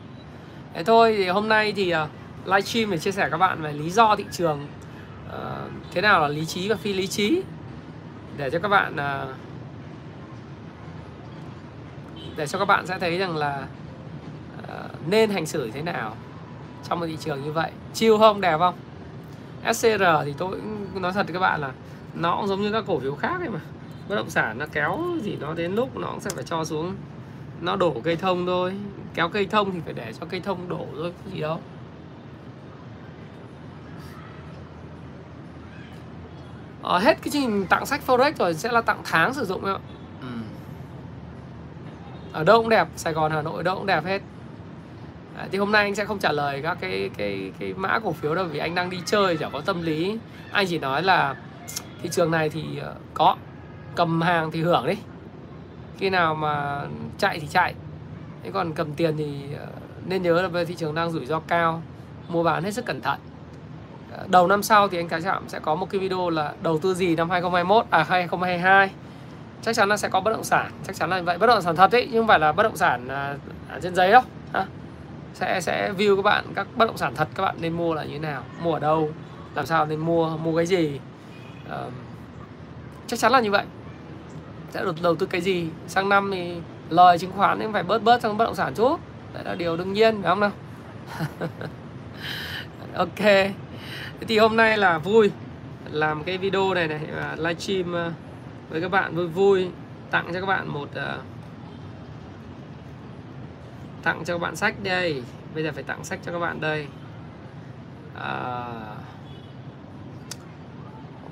Thế thôi thì hôm nay thì ờ, uh, livestream để chia sẻ các bạn về lý do thị trường uh, thế nào là lý trí và phi lý trí. Để cho các bạn uh, để cho các bạn sẽ thấy rằng là uh, nên hành xử thế nào trong một thị trường như vậy? Chiêu không? Đẹp không? SCR thì tôi cũng nói thật với các bạn là nó cũng giống như các cổ phiếu khác ấy mà. Bất động sản nó kéo gì nó đến lúc nó cũng sẽ phải cho xuống nó đổ cây thông thôi. Kéo cây thông thì phải để cho cây thông đổ thôi gì đâu. Ờ, hết cái trình tặng sách forex rồi sẽ là tặng tháng sử dụng ạ. Ừ. ở đâu cũng đẹp sài gòn hà nội đâu cũng đẹp hết à, thì hôm nay anh sẽ không trả lời các cái cái cái mã cổ phiếu đâu vì anh đang đi chơi chẳng có tâm lý. Anh chỉ nói là thị trường này thì ờ, có cầm hàng thì hưởng đi. Khi nào mà chạy thì chạy. Thế còn cầm tiền thì ờ, nên nhớ là về thị trường đang rủi ro cao mua bán hết sức cẩn thận. Ờ, đầu năm sau thì anh cá Trạm sẽ có một cái video là đầu tư gì năm 2021 à 2022 chắc chắn là sẽ có bất động sản chắc chắn là vậy. Bất động sản thật ấy nhưng không phải là bất động sản à, trên giấy đâu ha sẽ sẽ view các bạn các bất động sản thật các bạn nên mua là như thế nào? Mua ở đâu? Làm sao nên mua mua cái gì? Uh, chắc chắn là như vậy. Sẽ được đầu tư cái gì? Sang năm thì lời chứng khoán thì phải bớt bớt sang bất động sản chút. Đấy là điều đương nhiên phải không nào? Ok. Thì hôm nay là vui. Làm cái video này này livestream ờ, với các bạn vui vui. Tặng cho các bạn một uh, tặng cho các bạn sách đây. Bây giờ phải tặng sách cho các bạn đây. À,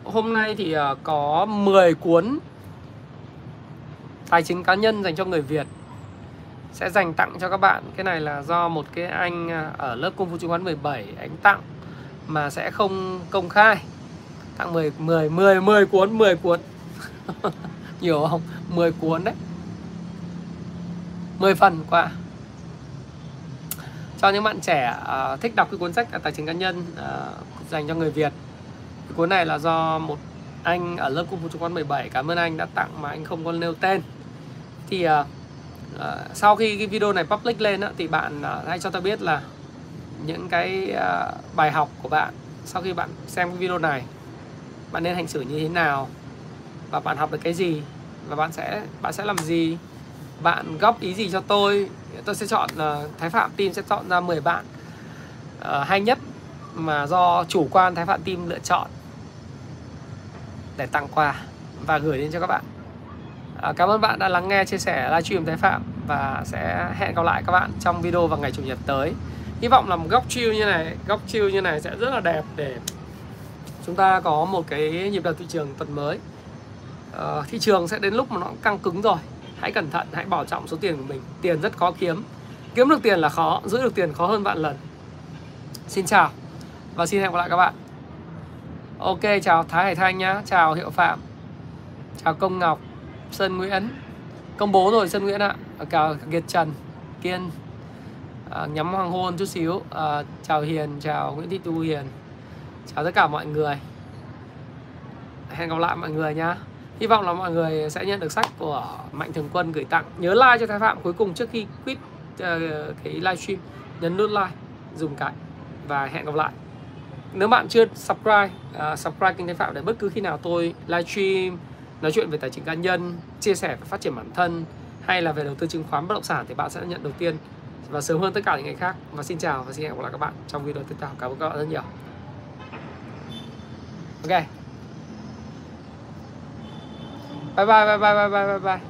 hôm nay thì à, có 10 cuốn tài chính cá nhân dành cho người Việt. Sẽ dành tặng cho các bạn. Cái này là do một cái anh à, ở lớp công phu chứng khoán 17 anh tặng mà sẽ không công khai. Tặng 10 10 10 10 cuốn 10 cuốn. Nhiều không? 10 cuốn đấy. 10 phần qua cho những bạn trẻ uh, thích đọc cái cuốn sách à, tài chính cá nhân uh, dành cho người Việt. Cái cuốn này là do một anh ở lớp Cung phu chứng khoán 17 cảm ơn anh đã tặng mà anh không có nêu tên. Thì uh, uh, sau khi cái video này public lên á, thì bạn uh, hãy cho tôi biết là những cái uh, bài học của bạn sau khi bạn xem cái video này bạn nên hành xử như thế nào và bạn học được cái gì và bạn sẽ bạn sẽ làm gì bạn góp ý gì cho tôi tôi sẽ chọn uh, Thái Phạm Team sẽ chọn ra 10 bạn uh, hay nhất mà do chủ quan Thái Phạm Team lựa chọn để tặng quà và gửi đến cho các bạn ờ, cảm ơn bạn đã lắng nghe chia sẻ livestream Thái Phạm và sẽ hẹn gặp lại các bạn trong video vào ngày chủ nhật tới. Hy vọng là một góc chill như này, góc chill như này sẽ rất là đẹp để chúng ta có một cái nhịp đập thị trường tuần mới. Thị trường sẽ đến lúc mà nó căng cứng rồi. Hãy cẩn thận, hãy bảo trọng số tiền của mình. Tiền rất khó kiếm. Kiếm được tiền là khó, giữ được tiền khó hơn vạn lần. Xin chào và xin hẹn gặp lại các bạn. Ok, chào Thái Hải Thanh nhá, chào Hiệu Phạm, chào Công Ngọc. Sơn Nguyễn công bố rồi Sơn Nguyễn ạ chào Kiệt Trần Kiên à, nhắm hoàng hôn chút xíu à, chào Hiền chào Nguyễn Thị Tu Hiền chào tất cả mọi người hẹn gặp lại mọi người nhá hy vọng là mọi người sẽ nhận được sách của Mạnh Thường Quân gửi tặng. Nhớ like cho Thái Phạm cuối cùng trước khi quit uh, cái livestream. Nhấn nút like dùng cái. Và hẹn gặp lại. Nếu bạn chưa subscribe uh, subscribe kênh Thái Phạm để bất cứ khi nào tôi livestream nói chuyện về tài chính cá nhân chia sẻ và phát triển bản thân hay là về đầu tư chứng khoán bất động sản thì bạn sẽ nhận đầu tiên và sớm hơn tất cả những ngày khác. Và xin chào và xin hẹn gặp lại các bạn trong video tiếp theo. Cảm ơn các bạn rất nhiều. Ok. 拜拜拜拜拜拜拜拜。